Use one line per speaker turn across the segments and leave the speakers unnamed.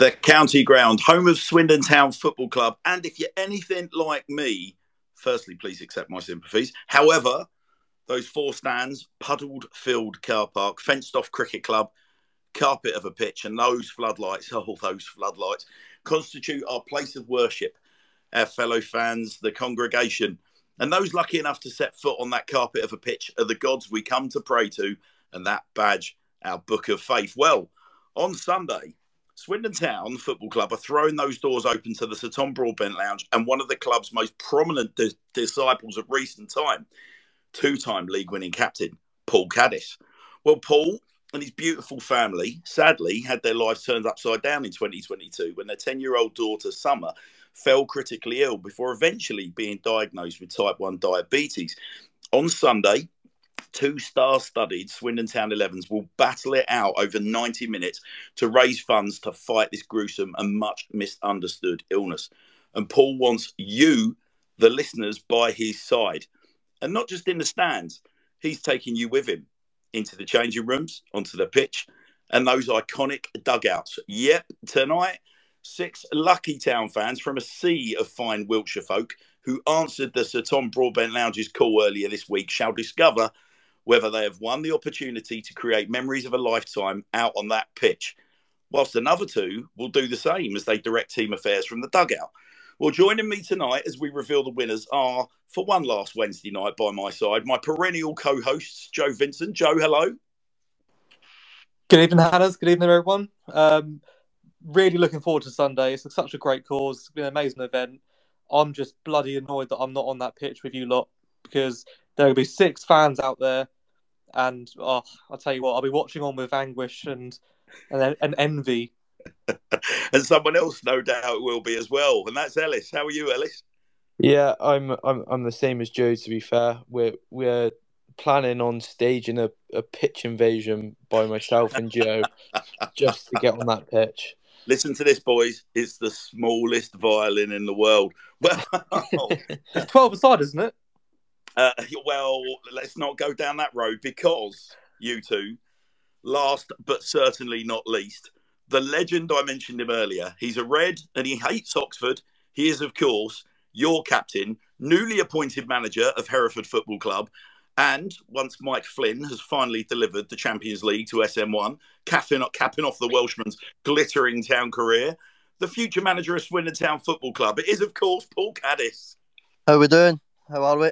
the county ground, home of Swindon Town Football Club. And if you're anything like me, firstly, please accept my sympathies. However, those four stands, puddled filled car park, fenced off cricket club, carpet of a pitch, and those floodlights, oh, those floodlights, constitute our place of worship, our fellow fans, the congregation. And those lucky enough to set foot on that carpet of a pitch are the gods we come to pray to, and that badge, our book of faith. Well, on Sunday, Swindon Town Football Club are throwing those doors open to the Sir Tom Broadbent Lounge and one of the club's most prominent di- disciples of recent time, two time league winning captain, Paul Caddis. Well, Paul and his beautiful family sadly had their lives turned upside down in 2022 when their 10 year old daughter, Summer, fell critically ill before eventually being diagnosed with type 1 diabetes. On Sunday, two star studied Swindon Town 11s will battle it out over 90 minutes to raise funds to fight this gruesome and much misunderstood illness. And Paul wants you, the listeners, by his side. And not just in the stands, he's taking you with him into the changing rooms, onto the pitch, and those iconic dugouts. Yep, tonight, six lucky town fans from a sea of fine Wiltshire folk who answered the Sir Tom Broadbent Lounge's call earlier this week shall discover whether they have won the opportunity to create memories of a lifetime out on that pitch, whilst another two will do the same as they direct team affairs from the dugout. Well, joining me tonight as we reveal the winners are, for one last Wednesday night by my side, my perennial co hosts, Joe Vincent. Joe, hello.
Good evening, Hannahs. Good evening, everyone. Um, really looking forward to Sunday. It's such a great cause. It's been an amazing event. I'm just bloody annoyed that I'm not on that pitch with you lot because there will be six fans out there, and oh, I'll tell you what, I'll be watching on with anguish and and, and envy.
and someone else, no doubt, will be as well, and that's Ellis. How are you, Ellis?
Yeah, I'm I'm I'm the same as Joe. To be fair, we're we're planning on staging a, a pitch invasion by myself and Joe just to get on that pitch.
Listen to this, boys. It's the smallest violin in the world. Well,
it's 12 aside, isn't it?
Uh, well, let's not go down that road because you two, last but certainly not least, the legend I mentioned him earlier. He's a red and he hates Oxford. He is, of course, your captain, newly appointed manager of Hereford Football Club. And once Mike Flynn has finally delivered the Champions League to SN1, capping, off the Welshman's glittering town career, the future manager of Swindon Town Football Club. It is, of course, Paul Caddis.
How are we doing? How are we?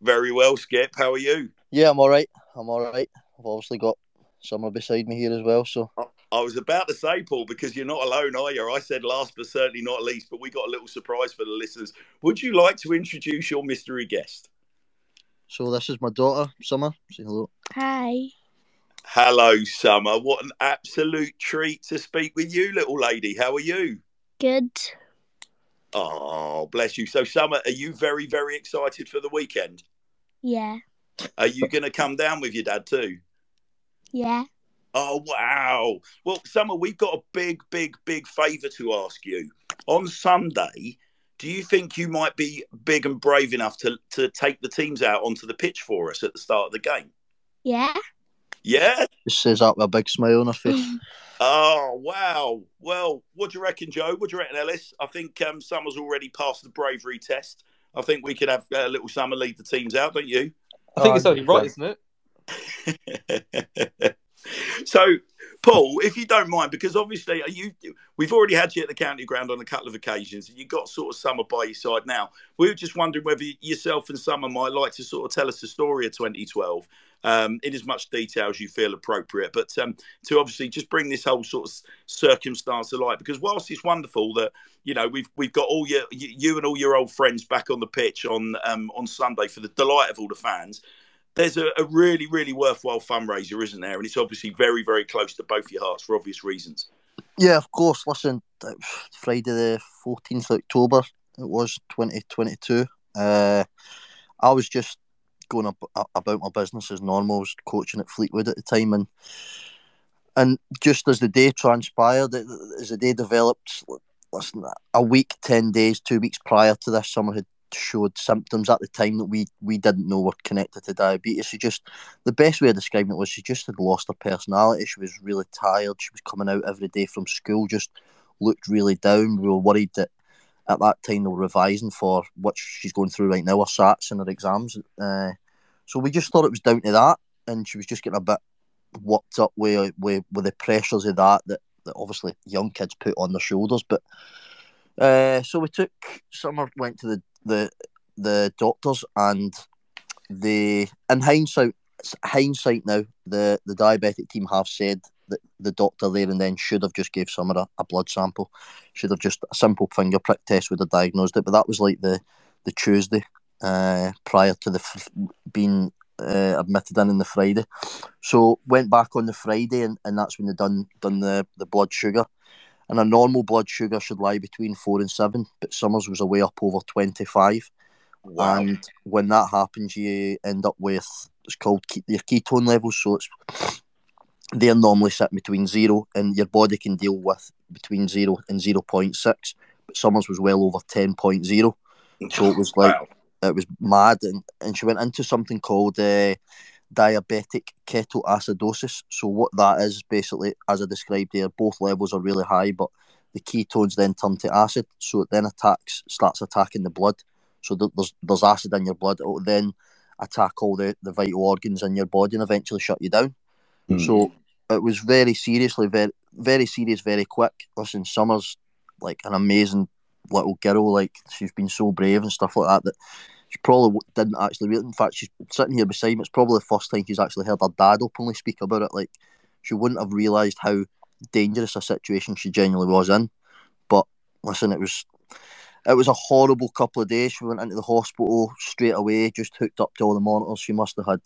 Very well, Skip. How are you?
Yeah, I'm all right. I'm all right. I've obviously got someone beside me here as well. So
I was about to say, Paul, because you're not alone, are you? I said last, but certainly not least. But we got a little surprise for the listeners. Would you like to introduce your mystery guest?
So this is my daughter, Summer. Say hello.
Hi.
Hello, Summer. What an absolute treat to speak with you, little lady. How are you?
Good.
Oh, bless you. So, Summer, are you very, very excited for the weekend?
Yeah.
Are you going to come down with your dad too?
Yeah.
Oh, wow. Well, Summer, we've got a big, big, big favour to ask you. On Sunday, do you think you might be big and brave enough to, to take the teams out onto the pitch for us at the start of the game?
Yeah.
Yeah?
Just says that with a big smile on her face.
Oh, wow. Well, what do you reckon, Joe? What do you reckon, Ellis? I think um, Summer's already passed the bravery test. I think we could have a uh, little Summer lead the teams out, don't you?
I think oh, it's only right, isn't
it? so, Paul, if you don't mind, because obviously you, we've already had you at the county ground on a couple of occasions, and you've got sort of Summer by your side now. We were just wondering whether yourself and Summer might like to sort of tell us the story of 2012 um, in as much detail as you feel appropriate, but um, to obviously just bring this whole sort of circumstance to light. Because whilst it's wonderful that you know we've we've got all your you and all your old friends back on the pitch on um, on Sunday for the delight of all the fans there's a, a, really, really worthwhile fundraiser, isn't there? And it's obviously very, very close to both your hearts for obvious reasons.
Yeah, of course. Listen, Friday the 14th October, it was 2022. Uh, I was just going ab- about my business as normal. I was coaching at Fleetwood at the time, and and just as the day transpired, as the day developed, listen, a week, ten days, two weeks prior to this, someone had showed symptoms at the time that we we didn't know were connected to diabetes. She just the best way of describing it was she just had lost her personality. She was really tired. She was coming out every day from school just looked really down. We were worried that at that time they were revising for what she's going through right now, her SATs and her exams. Uh, so we just thought it was down to that, and she was just getting a bit worked up with with, with the pressures of that, that that obviously young kids put on their shoulders. But uh, so we took Summer went to the the the doctors, and they in hindsight hindsight now the the diabetic team have said that the doctor there and then should have just gave Summer a, a blood sample, should have just a simple finger prick test would have diagnosed it. But that was like the the Tuesday uh, prior to the f- being uh, admitted in on the Friday. So went back on the Friday, and, and that's when they done done the, the blood sugar. And a normal blood sugar should lie between four and seven, but Summers was away up over twenty five.
Wow.
And when that happens, you end up with it's called ke- your ketone levels. So it's they're normally sitting between zero, and your body can deal with between zero and zero point six. But Summers was well over ten point zero, so it was like
wow.
it was mad, and, and she went into something called uh, diabetic ketoacidosis. So what that is basically, as I described there, both levels are really high, but the ketones then turn to acid, so it then attacks starts attacking the blood. So th- there's there's acid in your blood. It will then attack all the, the vital organs in your body and eventually shut you down.
Hmm.
So it was very seriously, very very serious, very quick. Listen, Summers like an amazing little girl. Like she's been so brave and stuff like that. That she probably didn't actually. In fact, she's sitting here beside me. It's probably the first time she's actually heard her dad openly speak about it. Like she wouldn't have realised how dangerous a situation she genuinely was in. But listen, it was it was a horrible couple of days. She went into the hospital straight away, just hooked up to all the monitors. She must have had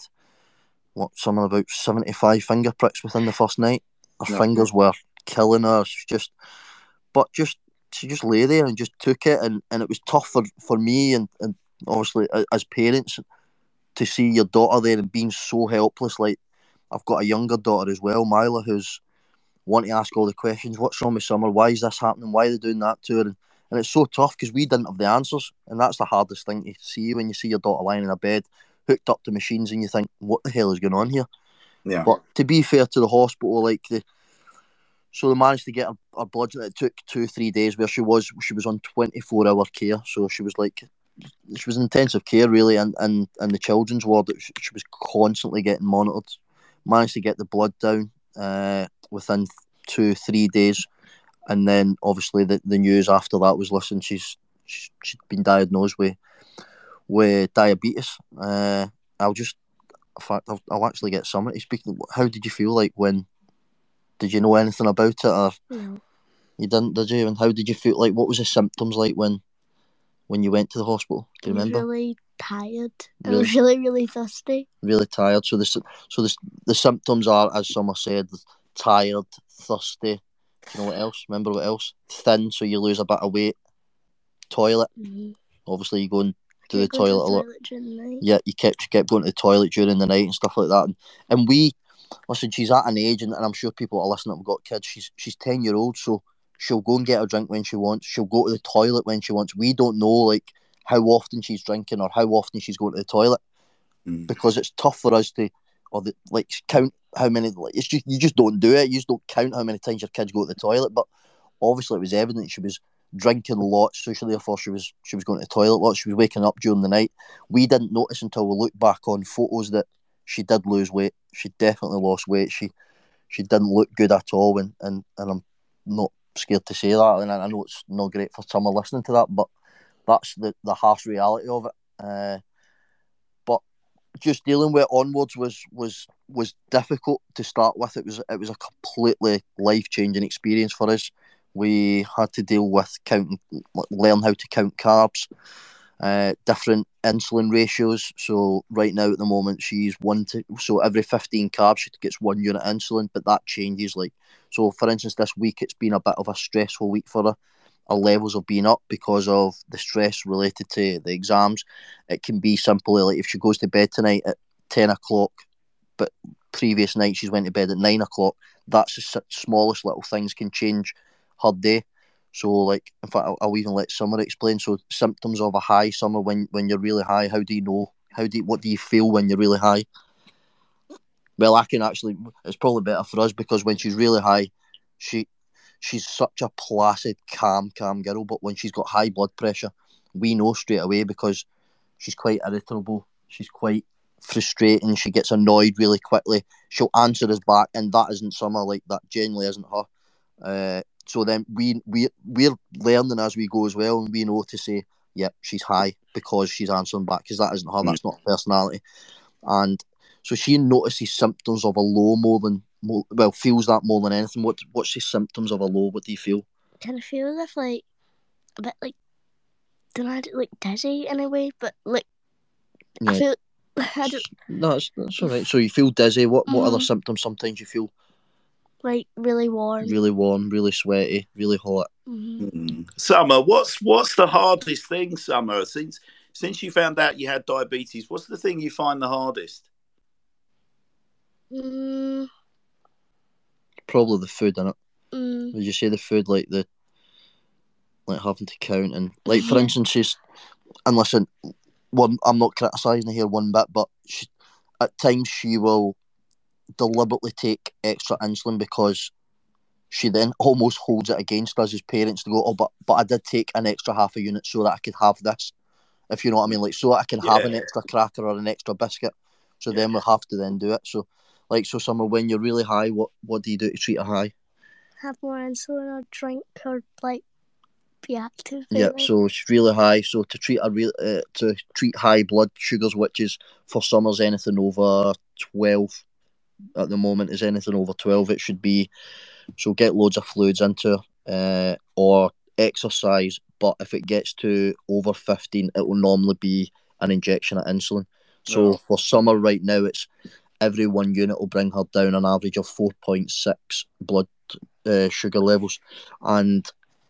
what something about seventy five finger pricks within the first night. Her
Yeah.
fingers were killing her. Just, but just she just lay there and just took it, and, and it was tough for, for me and, and obviously as parents to see your daughter there and being so helpless. Like I've got a younger daughter as well, Mila, who's wanting to ask all the questions. What's wrong with Summer? Why is this happening? Why are they doing that to her? And, and it's so tough because we didn't have the answers, and that's the hardest thing to see when you see your daughter lying in a bed, hooked up to machines, and you think, what the hell is going on here?
Yeah.
But to be fair to the hospital, like the so they managed to get her, her blood. It took two, three days where she was she was on twenty four hour care. So she was like she was in intensive care really, and and, and the children's ward. She, she was constantly getting monitored. Managed to get the blood down uh, within two, three days, and then obviously the, the news after that was listen, she's she's she'd been diagnosed with with diabetes. Uh, I'll just in fact I'll, I'll actually get somebody speaking. How did you feel like when? Did you know anything about it, or
No.
you didn't? Did you? And how did you feel? Like, what was the symptoms like when when you went to the hospital? Do you
I was
remember?
really tired. I
Really?
was really, really thirsty.
Really tired. So the so the the symptoms are, as Summer said, tired, thirsty. Do you know what else? Remember what else? Thin, so you lose a bit of weight. Toilet.
Mm.
Obviously, you go and to the
Go to
toilet a lot.
toilet during the night.
yeah, you kept kept going to the toilet during the night and stuff like that. And, and we, listen, she's at an age, and, and I'm sure people are listening. We've got kids. She's she's ten year old, so she'll go and get a drink when she wants. She'll go to the toilet when she wants. We don't know like how often she's drinking or how often she's going to the toilet
Mm.
because it's tough for us to or the, like count how many. Like, it's just you just don't do it. You just don't count how many times your kids go to the toilet. But obviously, it was evident she was drinking lots, so therefore she was she was going to the toilet lots. She was waking up during the night. We didn't notice until we looked back on photos that she did lose weight. She definitely lost weight. She she didn't look good at all, and and, and I'm not scared to say that. And I know it's not great for someone listening to that, but that's the the harsh reality of it. Uh, but just dealing with it onwards was was was difficult to start with. It was it was a completely life changing experience for us. We had to deal with counting, learn how to count carbs, uh, different insulin ratios. So right now at the moment she's one to so every fifteen carbs she gets one unit insulin, but that changes. Like so, for instance, this week it's been a bit of a stressful week for her. Our levels have been up because of the stress related to the exams. It can be simply like if she goes to bed tonight at ten o'clock, but previous night she's went to bed at nine o'clock. That's the smallest little things can change her day. So, like, in fact, I'll, I'll even let Summer explain. So, symptoms of a high summer when when you're really high. How do you know? How do you, what do you feel when you're really high? Well, I can actually. It's probably better for us because when she's really high, she she's such a placid, calm, calm girl. But when she's got high blood pressure, we know straight away because she's quite irritable. She's quite frustrating. She gets annoyed really quickly. She'll answer us back, and that isn't Summer. Like that generally isn't her. Uh, so then we we we're learning as we go as well, and we know to say, yep, she's high because she's answering back because that isn't her. That's not her personality. And so she notices symptoms of a low more than more, well feels that more than anything. What what's the symptoms of a low? What do you feel?
Kind of feel as if like a bit like don't know, like dizzy in a way, but like I feel I don't
No, that's, that's all right. So you feel dizzy. What what other
Mhm.
symptoms? Sometimes you feel
like really warm.
really warm, really sweaty, really hot.
Mhm.
Mm. Summer, what's what's the hardest thing, Summer? Since since you found out you had diabetes, what's the thing you find the hardest?
Mm,
Probably the food in it.
mm,
Would you say the food like the like having to count and like for
Yeah.
instance, she's and listen, one I'm not criticising her here one bit, but she, at times she will deliberately take extra insulin because she then almost holds it against us as parents to go, oh, but but I did take an extra half a unit so that I could have this, if you know what I mean, like so that I can have an extra cracker or an extra biscuit. So
Yeah.
then we'll have to then do it. So, like, so summer when you're really high, what what do you do to treat a high?
have more insulin or drink or like be active.
Yep.
maybe.
So she's really high. So to treat a real uh, to treat high blood sugars, which is for summers anything over twelve at the moment is anything over twelve. It should be so get loads of fluids into her, uh, or exercise. But if it gets to over fifteen, it will normally be an injection of insulin. So
Oh.
for summer right now, it's every one unit will bring her down an average of four point six blood uh, sugar levels, and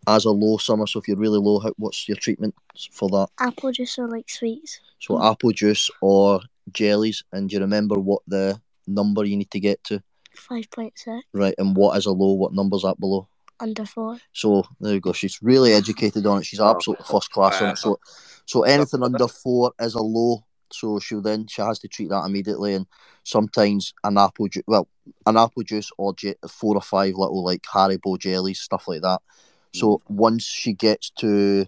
as a low summer. So if you're really low, what's your treatment for that?
Apple juice or like sweets.
So apple juice or jellies, and do you remember what the number you need to get to?
Five point six
Right, and what is a low? What number's that below?
under four.
So there you go. She's really educated on it. She's absolutely first class on it. So, so anything under four is a low. So she'll then she has to treat that immediately, and sometimes an apple juice, well, an apple juice or je- four or five little like Haribo jellies, stuff like that. So mm. once she gets to,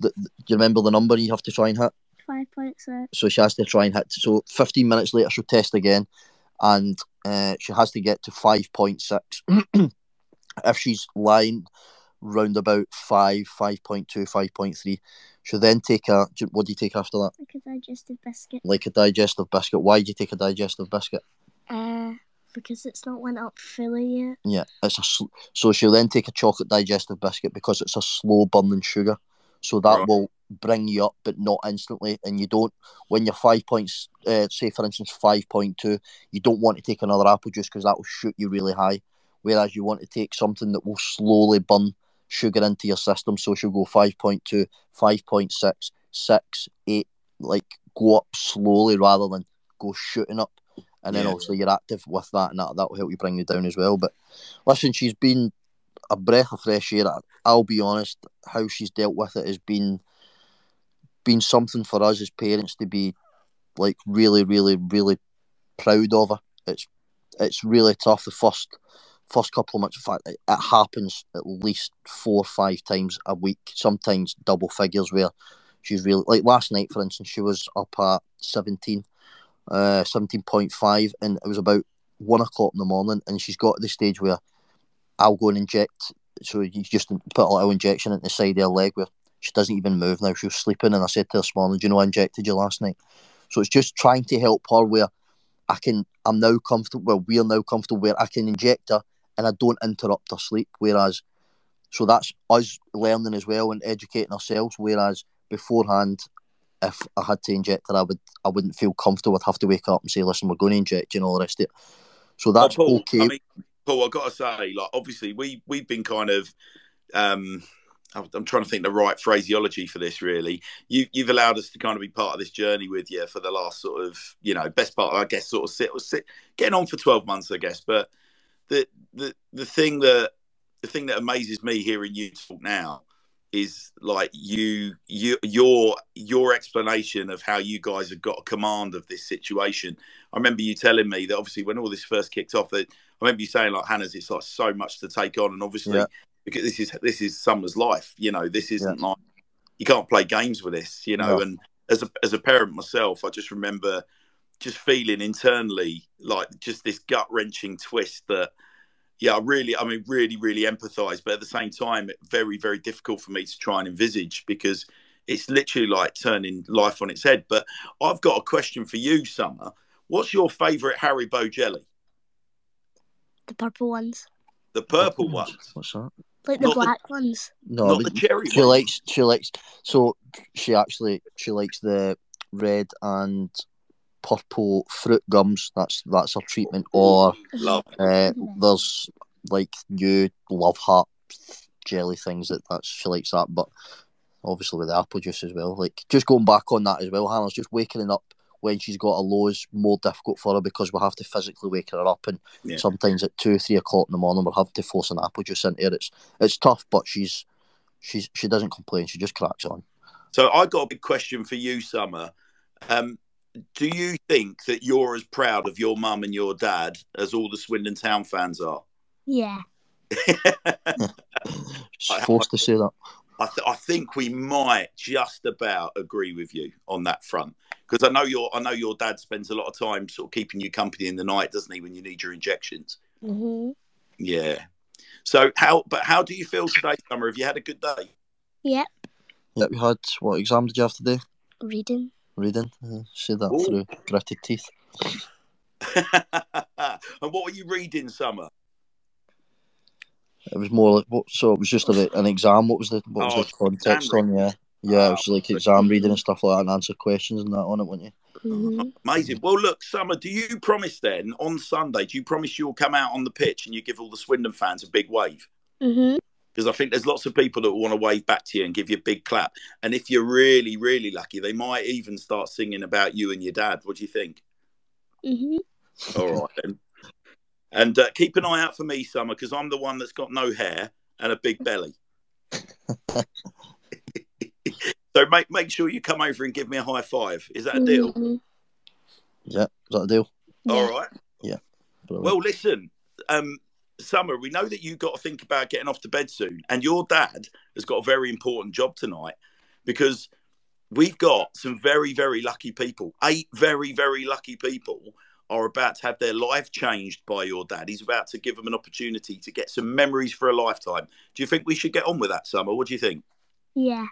the, the- do you remember the number you have to try and hit?
Five point six.
So she has to try and hit. So 15 minutes later, she'll test again, and uh, she has to get to 5.6. if she's lying round about 5, 5.2, 5.3, she'll then take a. What do you take after that?
Like a digestive biscuit.
Like a digestive biscuit. Why do you take a digestive biscuit?
Uh, because it's not went up fully yet.
Yeah, it's a sl- so she'll then take a chocolate digestive biscuit because it's a slow burning sugar, so that
Right.
will bring you up, but not instantly. And you don't when you're five points, uh, say for instance five point two, you don't want to take another apple juice because that will shoot you really high. Whereas you want to take something that will slowly burn sugar into your system, so she'll go 5.2, 5.6, 6, 8, like go up slowly rather than go shooting up. And then
Yeah.
obviously you're active with that, and that, that will help you bring you down as well. But listen, she's been a breath of fresh air. I'll be honest, how she's dealt with it has been been something for us as parents to be like really, really, really proud of her. It's it's really tough. The first first couple of months, in fact, it, happens at least four or five times a week, sometimes double figures where she's really like last night, for instance, she was up at seventeen, uh, seventeen point five, and it was about one o'clock in the morning, and she's got to the stage where I'll go and inject. So you just put a little injection into the side of her leg where she doesn't even move now. She was sleeping, and I said to her this morning, "Do you know I injected you last night?" So it's just trying to help her where I can. I'm now comfortable. Well, we're now comfortable where I can inject her and I don't interrupt her sleep. Whereas, so that's us learning as well and educating ourselves. Whereas beforehand, if I had to inject her, I would I wouldn't feel comfortable. I'd have to wake up and say, "Listen, we're going to inject you," and all the rest of it. So that's okay.
I mean, Paul, I've got to say, like, obviously, we we've been kind of. Um, I'm trying to think the right phraseology for this. Really, you you've allowed us to kind of be part of this journey with you for the last sort of, you know, best part. I guess sort of sit, sit getting on for 12 months, I guess. But the the the thing that the thing that amazes me hearing you talk now is like you you your your explanation of how you guys have got a command of this situation. I remember you telling me that obviously when all this first kicked off, that I remember you saying like Hannah's, it's like so much to take on, and obviously
Yeah.
because this is this is Summer's life. You know, this isn't like you can't play games with this. You know,
No.
and as a as a parent myself, I just remember just feeling internally like just this gut wrenching twist that yeah, I really, I mean, really, really empathise, but at the same time, very, very difficult for me to try and envisage because it's literally like turning life on its head. But I've got a question for you, Summer. What's your favourite Haribo jelly?
The purple ones.
The purple ones,
What's that?
Like the
Not the-
black ones.
No,
not the cherry
she
ones.
likes she likes so she actually she likes the red and purple fruit gums. That's that's her treatment. Or
Love.
uh, there's like you love heart jelly things that that's she likes that. But obviously with the apple juice as well. Like just going back on that as well, Hannah's just waking up when she's got a low is more difficult for her because we have to physically wake her up and
Yeah.
sometimes at two, three o'clock in the morning we're having to force an apple juice into her. It's it's tough but she's she's she doesn't complain, she just cracks on.
So I got a big question for you, Summer. Um, do you think that you're as proud of your mum and your dad as all the Swindon Town fans are?
Yeah.
She's forced to say that.
I, th- I think we might just about agree with you on that front because I know your I know your dad spends a lot of time sort of keeping you company in the night, doesn't he, when you need your injections?
hmm
Yeah. So how? But how do you feel today, Summer? Have you had a good day?
Yep.
Yeah, we had what exam did you have to do?
Reading.
Reading. Uh, say that
Ooh.
through gritted teeth.
and what were you reading, Summer?
It was more like what so it was just a, an exam. What was the what was
Oh,
the context on, yeah. Yeah, it
Oh,
was like exam reading and stuff like that and answer questions and that on it, weren't you?
hmm
Amazing. Well, look, Summer, do you promise then on Sunday? Do you promise you'll come out on the pitch and you give all the Swindon fans a big wave?
hmm
because I think there's lots of people that will want to wave back to you and give you a big clap. And if you're really, really lucky, they might even start singing about you and your dad. What do you think?
hmm
All right then. And uh, keep an eye out for me, Summer, because I'm the one that's got no hair and a big belly. so make make sure you come over and give me a high five. Is that a deal?
Mhm.
Yeah, is that a deal?
All right.
Yeah.
Well, listen, um, Summer, we know that you've got to think about getting off to bed soon, and your dad has got a very important job tonight because we've got some very, very lucky people. Eight very, very lucky people are about to have their life changed by your dad. He's about to give them an opportunity to get some memories for a lifetime. Do you think we should get on with that, Summer? What do you think?
Yeah.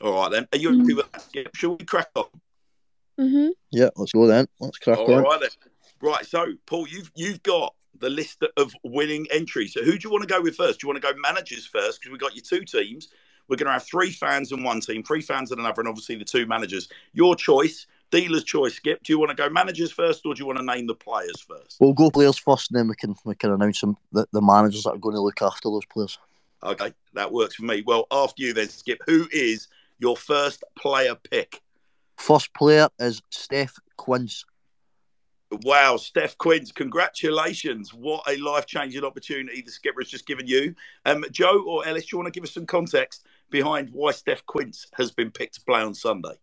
All right, then. Are you happy with that? Skip? Shall we crack on?
hmm
yeah, let's go then. Let's crack
All
on.
right, then. Right, so Paul, you've you've got the list of winning entries. So who do you want to go with first? Do you want to go managers first? Because we've got your two teams. We're going to have three fans in one team, three fans in another, and obviously the two managers. Your choice, dealer's choice. Skip, do you want to go managers first, or do you want to name the players first?
We'll go players first and then we can we can announce them the, the managers that are going to look after those players.
Okay, that works for me. Well, after you then, Skip. Who is your first player pick?
First player is Steph Quince.
Wow, Steph Quince, congratulations. What a life changing opportunity the skipper has just given you. Um, Joe or Ellis, do you want to give us some context behind why Steph Quince has been picked to play on Sunday?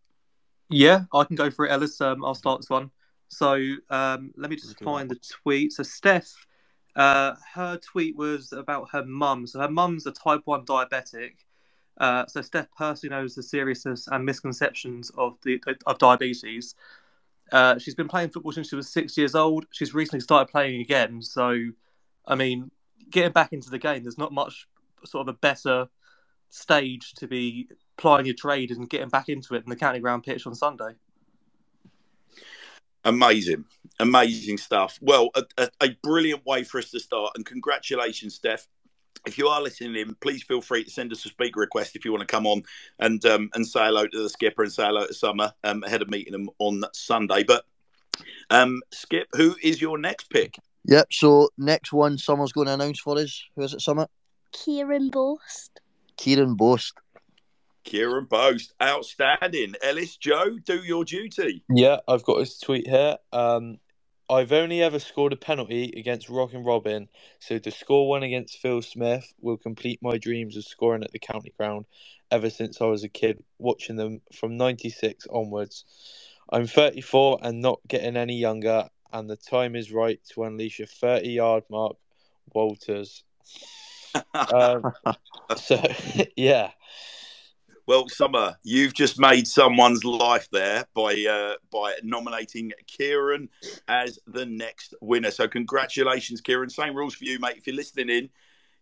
Yeah, I can go for it, Ellis. Um, I'll start this one. So um, let me just find the tweet. So Steph, uh, her tweet was about her mum. So her mum's a type one diabetic. Uh, so Steph personally knows the seriousness and misconceptions of the of diabetes. Uh, she's been playing football since she was six years old. She's recently started playing again. So, I mean, getting back into the game, there's not much sort of a better stage to be plying your trade and getting back into it than the county ground pitch on Sunday.
Amazing, amazing stuff. Well, a, a, a brilliant way for us to start, and congratulations, Steph. If you are listening in, please feel free to send us a speaker request if you want to come on and um, and say hello to the skipper and say hello to Summer um, ahead of meeting them on Sunday. But um, Skip, who is your next pick?
Yep. So next one, Summer's going to announce for us. Who is it? Summer.
Kieran Boast.
Kieran Boast.
Kieran Boast, outstanding. Ellis, Joe, do your duty.
Yeah, I've got his tweet here. Um, I've only ever scored a penalty against Rockin' Robin, so to score one against Phil Smith will complete my dreams of scoring at the county ground ever since I was a kid, watching them from 96 onwards. I'm 34 and not getting any younger, and the time is right to unleash a 30 yard mark, Walters. Um, so, yeah.
Well, Summer, you've just made someone's life there by uh, by nominating Kieran as the next winner. So, congratulations, Kieran. Same rules for you, mate. If you're listening in,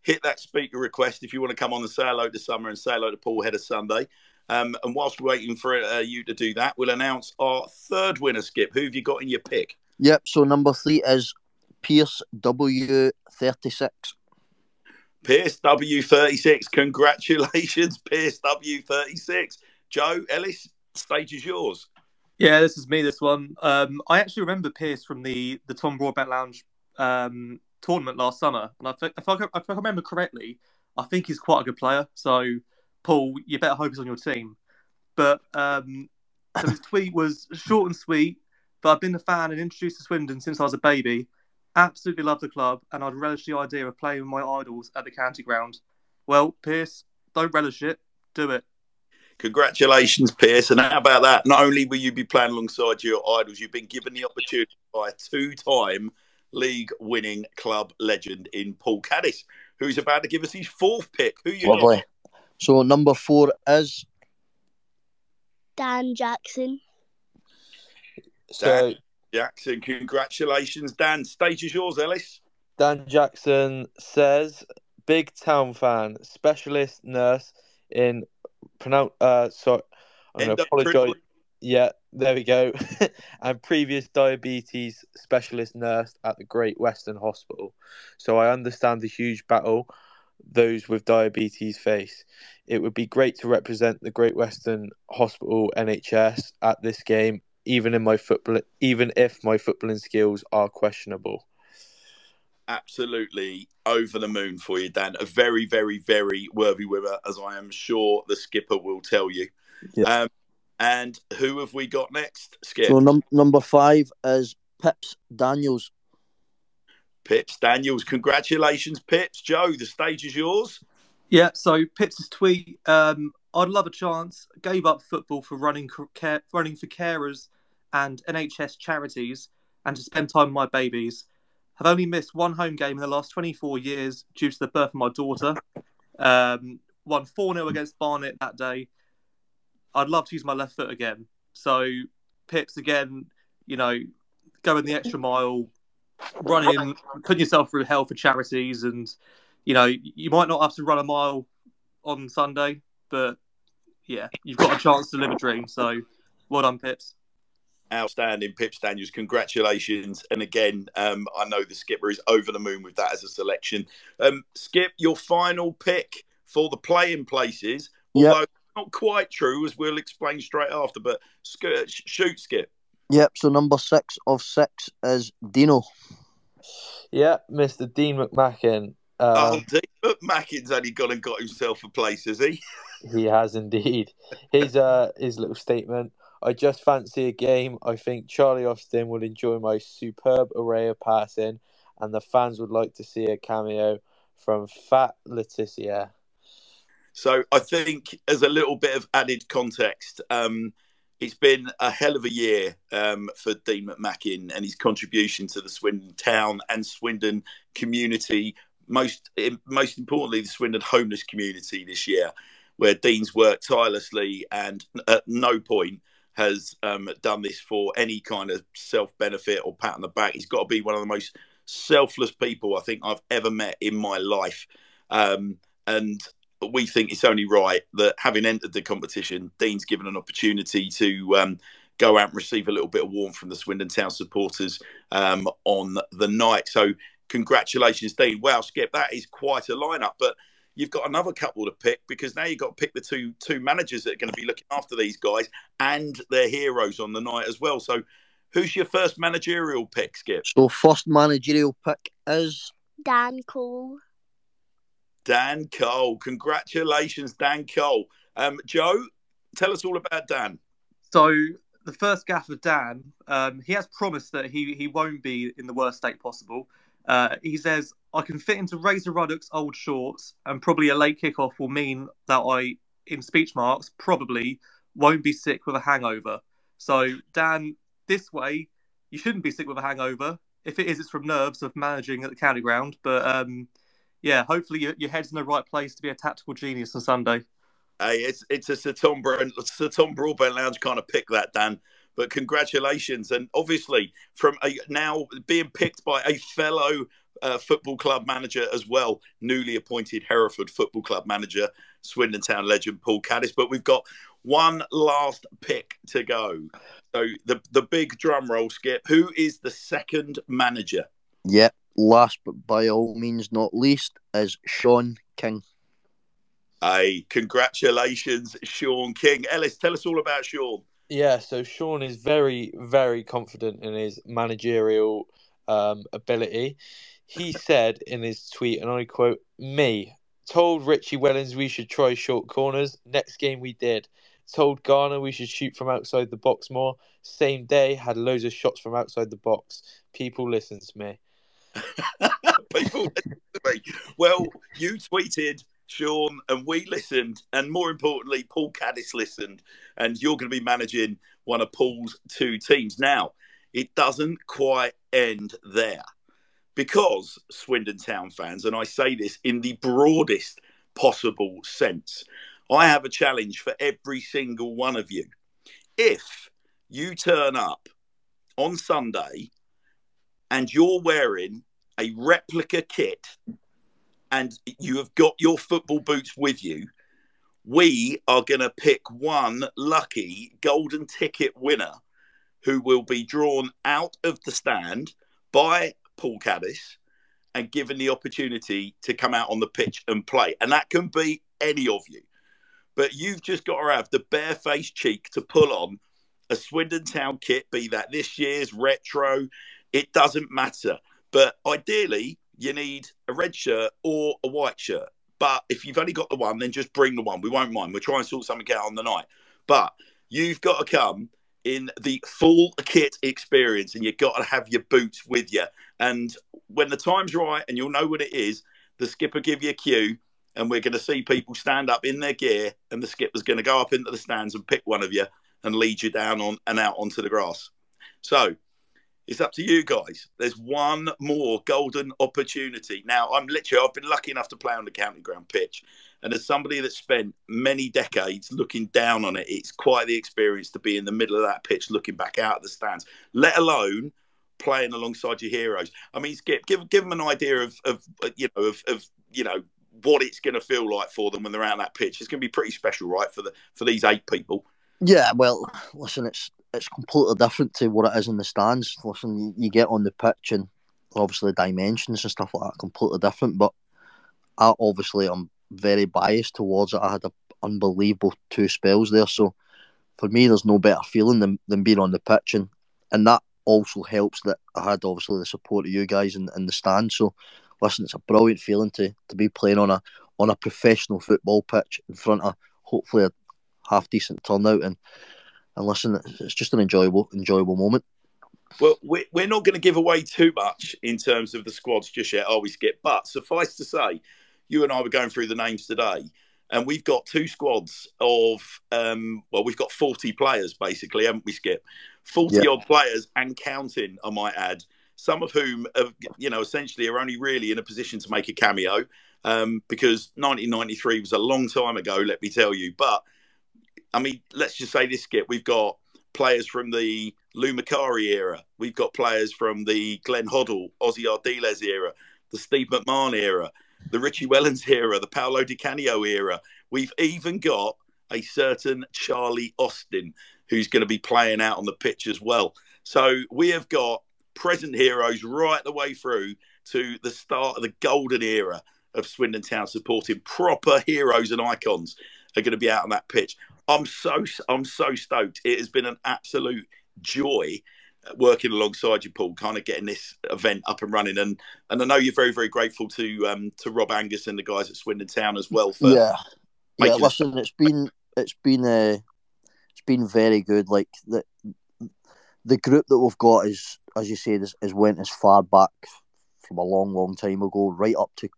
hit that speaker request if you want to come on and say hello to Summer and say hello to Paul of Sunday. Um, and whilst we're waiting for uh, you to do that, we'll announce our third winner, Skip. Who have you got in your pick?
Yep. So number three is Pierce W thirty six.
Pierce W36. Congratulations, Pierce W36. Joe Ellis, stage is yours.
Yeah, this is me. This one. Um, I actually remember Pierce from the the Tom Broadbent Lounge um, tournament last summer, and I think if I, if I remember correctly, I think he's quite a good player. So, Paul, you better hope he's on your team. But um, so his tweet was short and sweet. But I've been a fan and introduced to Swindon since I was a baby. Absolutely love the club, and I'd relish the idea of playing with my idols at the county ground. Well, Pierce, don't relish it, do it.
Congratulations, Pierce. And how about that? Not only will you be playing alongside your idols, you've been given the opportunity by a two time league winning club legend in Paul Caddis, who's about to give us his fourth pick. Who you
Lovely.
got?
So number four is
Dan Jackson.
So,
Jackson, congratulations. Dan, stage is yours, Ellis.
Dan Jackson says, big town fan, specialist nurse in pronounce. Uh, sorry, I'm going to apologise. Yeah, there we go. and previous diabetes specialist nurse at the Great Western Hospital. So I understand the huge battle those with diabetes face. It would be great to represent the Great Western Hospital NHS at this game, even in my football, even if my footballing skills are questionable.
Absolutely over the moon for you, Dan. A very, very, very worthy winner, as I am sure the skipper will tell you.
Yeah.
Um, and who have we got next, Skip?
so num- number five is Pips Daniels.
Pips Daniels. Congratulations, Pips. Joe, the stage is yours.
Yeah, so Pips' tweet, um, I'd love a chance, gave up football for running care, running for carers and NHS charities and to spend time with my babies. Have only missed one home game in the last 24 years due to the birth of my daughter. Um, won 4 0 against Barnet that day. I'd love to use my left foot again. So, Pips, again, you know, going the extra mile, running, putting yourself through hell for charities and you know, you might not have to run a mile on Sunday, but yeah, you've got a chance to live a dream. So, well done, Pips.
Outstanding, Pips Daniels. Congratulations. And again, um, I know the skipper is over the moon with that as a selection. Um, Skip, your final pick for the playing places,
Yep.
although not quite true, as we'll explain straight after, but sk- shoot, Skip.
Yep. So number six of six is Dino.
Yeah, Mr. Dean McMacken.
oh,
Um,
Dean Mackin's only gone and got himself a place, has he?
He has indeed. His uh his little statement. I just fancy a game. I think Charlie Austin will enjoy my superb array of passing, and the fans would like to see a cameo from Fat Leticia.
So I think, as a little bit of added context, um, it's been a hell of a year um, for Dean McMackin and his contribution to the Swindon town and Swindon community. Most, most importantly, the Swindon homeless community this year, where Dean's worked tirelessly and at no point has um, done this for any kind of self benefit or pat on the back. He's got to be one of the most selfless people I think I've ever met in my life. Um, and we think it's only right that having entered the competition, Dean's given an opportunity to um, go out and receive a little bit of warmth from the Swindon Town supporters um, on the night. So, congratulations, Dean. Wow, Skip, that is quite a lineup. But you've got another couple to pick because now you've got to pick the two two managers that are going to be looking after these guys and their heroes on the night as well. So, who's your first managerial pick, Skip?
So first managerial pick is
Dan Cole.
Dan Cole. Congratulations, Dan Cole. Um, Joe, tell us all about Dan.
So the first gaff of Dan, um, he has promised that he, he won't be in the worst state possible. Uh, he says, I can fit into Razor Ruddock's old shorts, and probably a late kickoff will mean that I, in speech marks, probably won't be sick with a hangover. So, Dan, this way, you shouldn't be sick with a hangover. If it is, it's from nerves of managing at the county ground. But um, yeah, hopefully your, your head's in the right place to be a tactical genius on Sunday.
Hey, it's it's a Sir Tom, Sir Tom Broadbent Lounge kind of pick that, Dan. But congratulations, and obviously from a, now being picked by a fellow uh, football club manager as well, newly appointed Hereford Football Club manager, Swindon Town legend Paul Caddis. But we've got one last pick to go. So the the big drum roll, Skip. Who is the second manager?
Yeah, last but by all means not least is Sean King.
Hey, congratulations, Sean King. Ellis, tell us all about Sean.
Yeah, so Sean is very, very confident in his managerial um, ability. He said in his tweet, and I quote, Me told Richie Wellens we should try short corners. Next game we did. Told Garner we should shoot from outside the box more. Same day, had loads of shots from outside the box. People listen to me.
People listen to me. Well, you tweeted Sean, and we listened, and more importantly, Paul Caddis listened, and you're going to be managing one of Paul's two teams. Now, it doesn't quite end there because Swindon Town fans, and I say this in the broadest possible sense, I have a challenge for every single one of you. If you turn up on Sunday and you're wearing a replica kit and you have got your football boots with you, we are going to pick one lucky golden ticket winner who will be drawn out of the stand by Paul Caddis and given the opportunity to come out on the pitch and play. And that can be any of you. But you've just got to have the barefaced cheek to pull on a Swindon Town kit, be that this year's retro, it doesn't matter. But ideally, you need a red shirt or a white shirt. But if you've only got the one, then just bring the one. We won't mind. We'll try and sort something out on the night. But you've got to come in the full kit experience and you've got to have your boots with you. And when the time's right and you'll know what it is, the skipper give you a cue and we're going to see people stand up in their gear and the skipper's going to go up into the stands and pick one of you and lead you down on and out onto the grass. So it's up to you guys. There's one more golden opportunity. Now, I'm literally, I've been lucky enough to play on the county ground pitch. And as somebody that spent many decades looking down on it, it's quite the experience to be in the middle of that pitch looking back out at the stands, let alone playing alongside your heroes. I mean, Skip, give, give them an idea of, of uh, you know, of, of, you know, what it's going to feel like for them when they're out on that pitch. It's going to be pretty special, right, for the for these eight people.
Yeah, well, listen, it's it's completely different to what it is in the stands. Listen, you, you get on the pitch and obviously dimensions and stuff like that completely different. But I obviously I'm very biased towards it. I had an unbelievable two spells there, so for me, there's no better feeling than, than being on the pitch, and and that also helps that I had obviously the support of you guys in, in the stand. So listen, it's a brilliant feeling to to be playing on a on a professional football pitch in front of hopefully a half decent turnout and and listen, it's just an enjoyable enjoyable moment.
Well, we're not going to give away too much in terms of the squads just yet, are we, Skip? But suffice to say, you and I were going through the names today, and we've got two squads of, um, well, we've got 40 players basically, haven't we, Skip? 40 yeah. odd players and counting, I might add some of whom, have, you know, essentially are only really in a position to make a cameo um, because 1993 was a long time ago, let me tell you. But I mean, let's just say this, Skip. We've got players from the Lou Macari era. We've got players from the Glenn Hoddle, Ossie Ardiles era, the Steve McMahon era, the Richie Wellens era, the Paolo Di Canio era. We've even got a certain Charlie Austin who's going to be playing out on the pitch as well. So we have got present heroes right the way through to the start of the golden era of Swindon Town supporting proper heroes and icons are going to be out on that pitch. I'm so I'm so stoked. It has been an absolute joy working alongside you, Paul, kind of getting this event up and running. And and I know you're very very grateful to um to Rob Angus and the guys at Swindon Town as well for
yeah yeah. Listen, it's been it's been uh, it's been very good. Like the the group that we've got is, as you said, is, is went as far back from a long, long time ago, right up to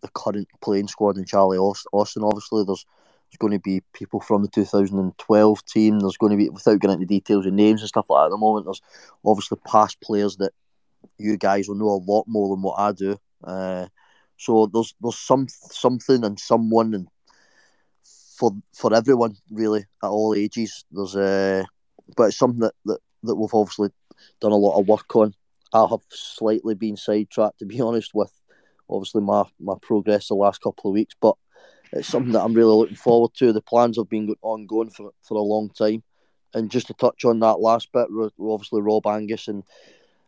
the current playing squad and Charlie Austin. Obviously, there's there's going to be people from the 2012 team. There's going to be, without getting into details and names and stuff like that at the moment, there's obviously past players that you guys will know a lot more than what I do. Uh, so there's there's some something and someone and for for everyone really at all ages. There's a, uh, but it's something that, that that we've obviously done a lot of work on. I have slightly been sidetracked to be honest with obviously my my progress the last couple of weeks, but it's something that I'm really looking forward to. The plans have been ongoing for for a long time, and just to touch on that last bit, obviously Rob Angus and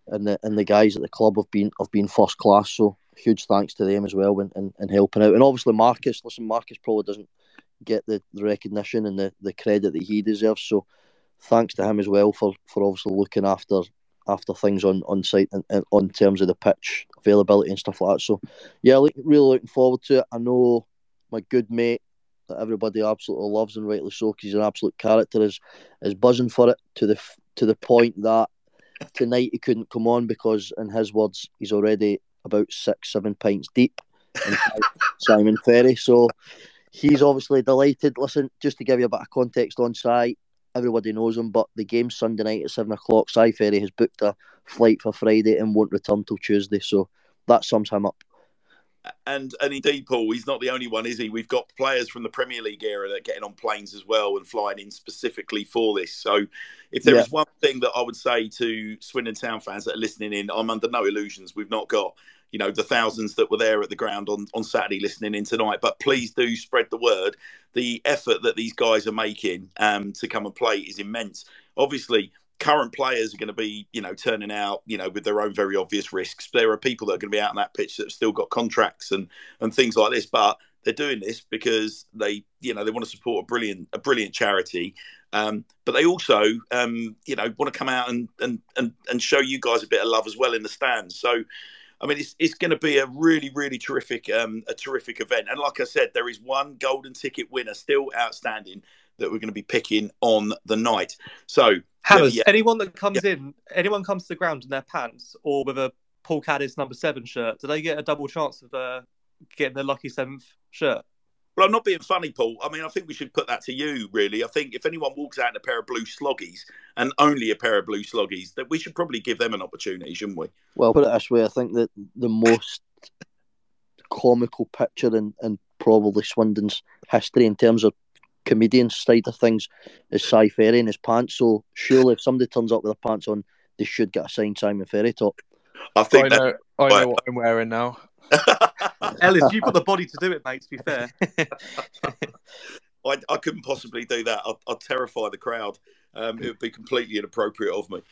and the and the guys at the club have been have been first class. So huge thanks to them as well and, and, and helping out. And obviously Marcus, listen, Marcus probably doesn't get the, the recognition and the, the credit that he deserves. So thanks to him as well for, for obviously looking after after things on, on site and, and on terms of the pitch availability and stuff like that. So yeah, really looking forward to it. I know my good mate that everybody absolutely loves and rightly so because he's an absolute character is is buzzing for it to the to the point that tonight he couldn't come on because in his words he's already about six seven pints deep in Simon Ferry. So he's obviously delighted. Listen just to give you a bit of context on site everybody knows him but the game's Sunday night at seven o'clock. Si Ferry has booked a flight for Friday and won't return till Tuesday. So that sums him up
and and indeed, Paul, he's not the only one, is he? We've got players from the Premier League era that are getting on planes as well and flying in specifically for this. So, if there yeah. is one thing that I would say to Swindon Town fans that are listening in, I'm under no illusions. We've not got you know the thousands that were there at the ground on on Saturday listening in tonight, but please do spread the word. The effort that these guys are making um, to come and play is immense. Obviously, current players are going to be, you know, turning out, you know, with their own very obvious risks. There are people that are going to be out on that pitch that have still got contracts and and things like this, but they're doing this because they, you know, they want to support a brilliant a brilliant charity. Um, but they also, um, you know, want to come out and, and and and show you guys a bit of love as well in the stands. So. I mean, it's, it's going to be a really, really terrific, um, a terrific event. And like I said, there is one golden ticket winner still outstanding that we're going to be picking on the night. So,
Hammers, yeah, anyone that comes yeah. in, anyone comes to the ground in their pants or with a Paul Caddis number seven shirt, do they get a double chance of uh, getting the lucky seventh shirt?
Well, I'm not being funny, Paul. I mean, I think we should put that to you, really. I think if anyone walks out in a pair of blue sloggies and only a pair of blue sloggies, that we should probably give them an opportunity, shouldn't we?
Well, put it this way I think that the most comical picture in, in probably Swindon's history in terms of comedian side of things is Si Ferry in his pants. So surely, if somebody turns up with their pants on, they should get a signed Simon Ferry top.
I think I know, I know what I'm wearing now.
Ellis, you've got the body to do it, mate. To be fair,
I, I couldn't possibly do that. I'd, I'd terrify the crowd. Um, it would be completely inappropriate of me.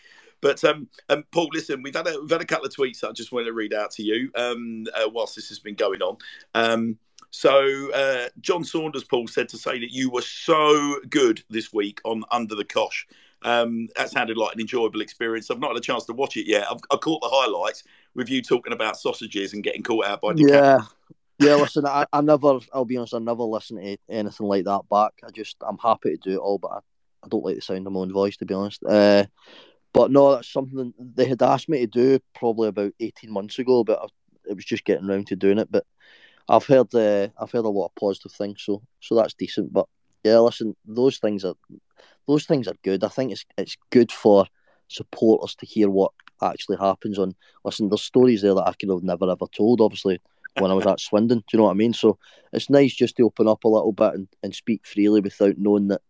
But um, um, Paul, listen, we've had a we've had a couple of tweets that I just want to read out to you um, uh, whilst this has been going on. Um, so uh, John Saunders, Paul, said to say that you were so good this week on Under the Cosh. Um, that sounded like an enjoyable experience. I've not had a chance to watch it yet. I've, I caught the highlights with you talking about sausages and getting caught out by
yeah. Yeah, listen, I, I never, I'll be honest, I never listen to anything like that back. I just, I'm happy to do it all, but I, I don't like the sound of my own voice, to be honest. Uh, but no, that's something they had asked me to do probably about 18 months ago, but I, it was just getting around to doing it. But I've heard uh, I've heard a lot of positive things, so so that's decent. But yeah, listen, those things are those things are good. I think it's it's good for supporters to hear what actually happens on. Listen, there's stories there that I could have never ever told. Obviously, when I was at Swindon, do you know what I mean? So it's nice just to open up a little bit and, and speak freely without knowing that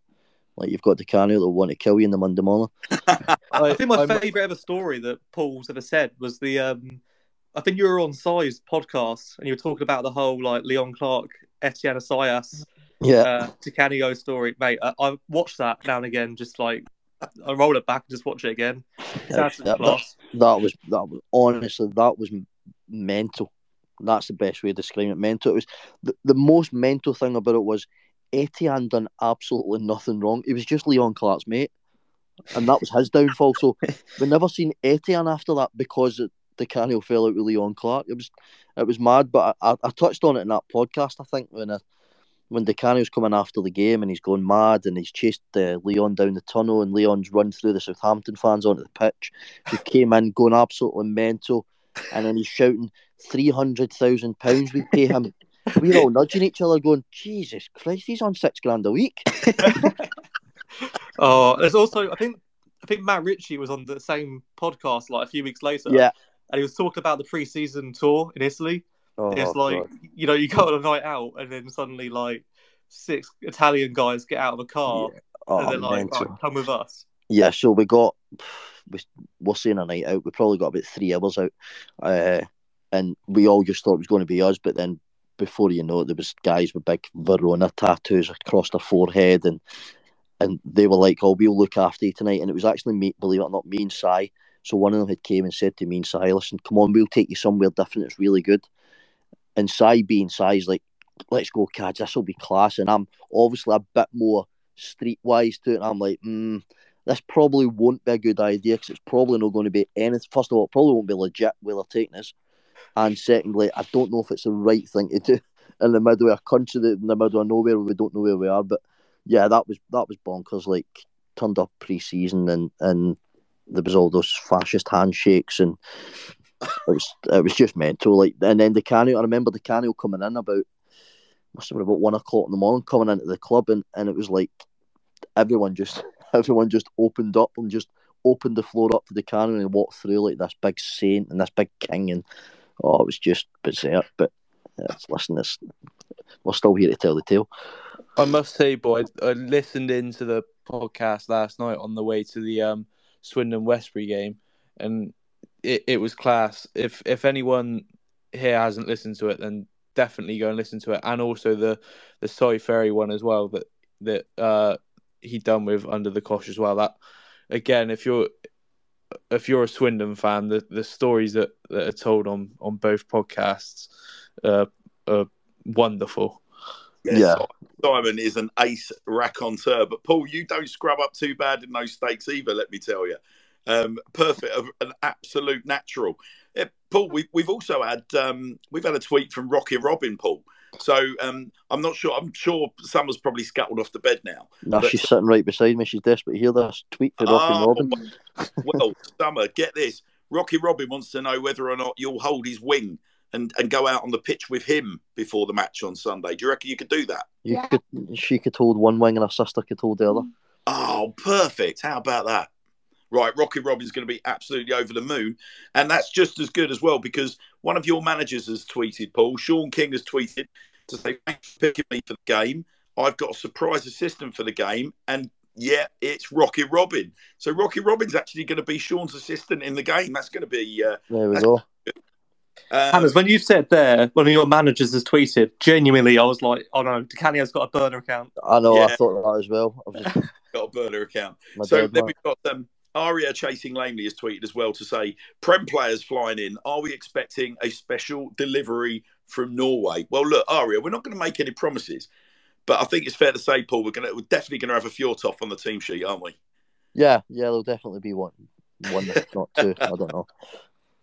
like you've got Di Canio that will want to kill you in the Monday morning.
I think my favourite ever story that Paul's ever said was the um, I think you were on Si's podcast and you were talking about the whole like Leon Clarke, Etienne Esajas,
yeah, uh,
Canio story, mate. I, I watch that now and again, just like I roll it back and just watch it again.
That, that, that, that, was that was honestly that was mental. That's the best way to describe it. Mental. It was the, the most mental thing about it was Etienne done absolutely nothing wrong. He was just Leon Clarke's mate, and that was his downfall. So we never seen Etienne after that because it, Di Canio fell out with Leon Clarke. It was it was mad, but I, I, touched on it in that podcast. I think when I when Di Canio's coming after the game and he's going mad and he's chased uh, Leon down the tunnel and Leon's run through the Southampton fans onto the pitch. He came in going absolutely mental and then he's shouting three hundred thousand pounds we pay him. We're all nudging each other, going, Jesus Christ, he's on six grand a week.
Oh, there's also I think I think Matt Ritchie was on the same podcast like a few weeks later.
Yeah.
And he was talking about the pre-season tour in Italy.
Oh,
it's like
God.
you know you go on a night out and then suddenly like six Italian guys get out of a car
Oh,
and they're like, right, "Come with us."
Yeah, so we got we, we're seeing a night out. We probably got about three hours out, uh, and we all just thought it was going to be us. But then, before you know it, there was guys with big Verona tattoos across their forehead, and and they were like, "Oh, we'll look after you tonight." And it was actually me, believe it or not, me and Si. So one of them had came and said to me and Si, "Listen, come on, we'll take you somewhere different. It's really good." And Si being Si's like, "Let's go, Cads. This will be class." And I'm obviously a bit more streetwise to it. And I'm like, mm, this probably won't be a good idea because it's probably not going to be anything. First of all, it probably won't be legit where they're taking us. And secondly, I don't know if it's the right thing to do in the middle of a country in the middle of nowhere where we don't know where we are. But yeah, that was that was bonkers. Like turned up pre-season and and there was all those fascist handshakes and it was it was just mental. Like and then Di Canio, I remember Di Canio coming in about must have been about one o'clock in the morning coming into the club and, and it was like everyone just everyone just opened up and just opened the floor up to Di Canio and walked through like this big saint and this big king and oh it was just berserk. But yeah, listen, it's, we're still here to tell the tale.
I must say, boy, I, I listened into the podcast last night on the way to the um, Swindon Westbury game, and it, it was class. If if anyone here hasn't listened to it, then definitely go and listen to it, and also the the Si Ferry one as well that that uh, he done with Under the Cosh as well. That again, if you're if you're a Swindon fan, the, the stories that, that are told on on both podcasts uh, are wonderful.
Yeah.
Simon is an ace raconteur, but Paul, you don't scrub up too bad in those stakes either. Let me tell you, um, perfect, an absolute natural. Yeah, Paul, we, we've also had um, we've had a tweet from Rockin' Robin, Paul. So um, I'm not sure. I'm sure Summer's probably scuttled off the bed now.
No,
But-
she's sitting right beside me. She's desperate to hear this tweet for Rocky
Oh,
Robin.
well, Summer, get this. Rockin' Robin wants to know whether or not you'll hold his wing and, and go out on the pitch with him before the match on Sunday. Do you reckon you could do that?
You
Yeah.
could, she could hold one wing and her sister could hold the other.
Oh, perfect. How about that? Right, Rockin' Robin's going to be absolutely over the moon. And that's just as good as well because one of your managers has tweeted, Paul. Sean King has tweeted to say, thanks for picking me for the game. I've got a surprise assistant for the game. And yeah, it's Rockin' Robin. So Rockin' Robin's actually going to be Sean's assistant in the game. That's going to be. Uh,
There we go.
Uh,
Hannah's, when you said there, one of your managers has tweeted, genuinely, I was like, oh no, Di Canio's got a burner account.
I know, I thought that as well. I was just,
got a burner account.
my
So then
man.
we've got um, Aria chasing lamely has tweeted as well to say Prem players flying in. Are we expecting a special delivery from Norway? Well, look, Aria, we're not going to make any promises, but I think it's fair to say, Paul, we're going to we're definitely going to have a Fjortoft on the team sheet, aren't we?
Yeah, yeah, there'll definitely be one. One, if not two. I don't know.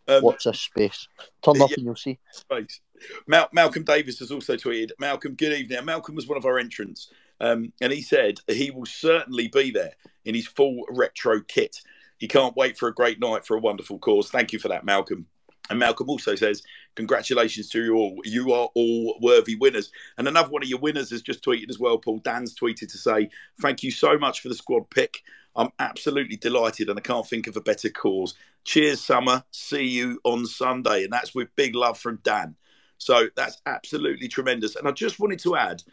Um,
Watch this space. Turn up
yeah.
and you'll see.
space. Mal- Malcolm Davis has also tweeted. Malcolm, good evening. Malcolm was one of our entrants, um, and he said he will certainly be there in his full retro kit. He can't wait for a great night for a wonderful cause. Thank you for that, Malcolm. And Malcolm also says, Congratulations to you all. You are all worthy winners. And another one of your winners has just tweeted as well, Paul. Dan's tweeted to say, Thank you so much for the squad pick. I'm absolutely delighted and I can't think of a better cause. Cheers, Summer. See you on Sunday. And that's with big love from Dan. So that's absolutely tremendous. And I just wanted to add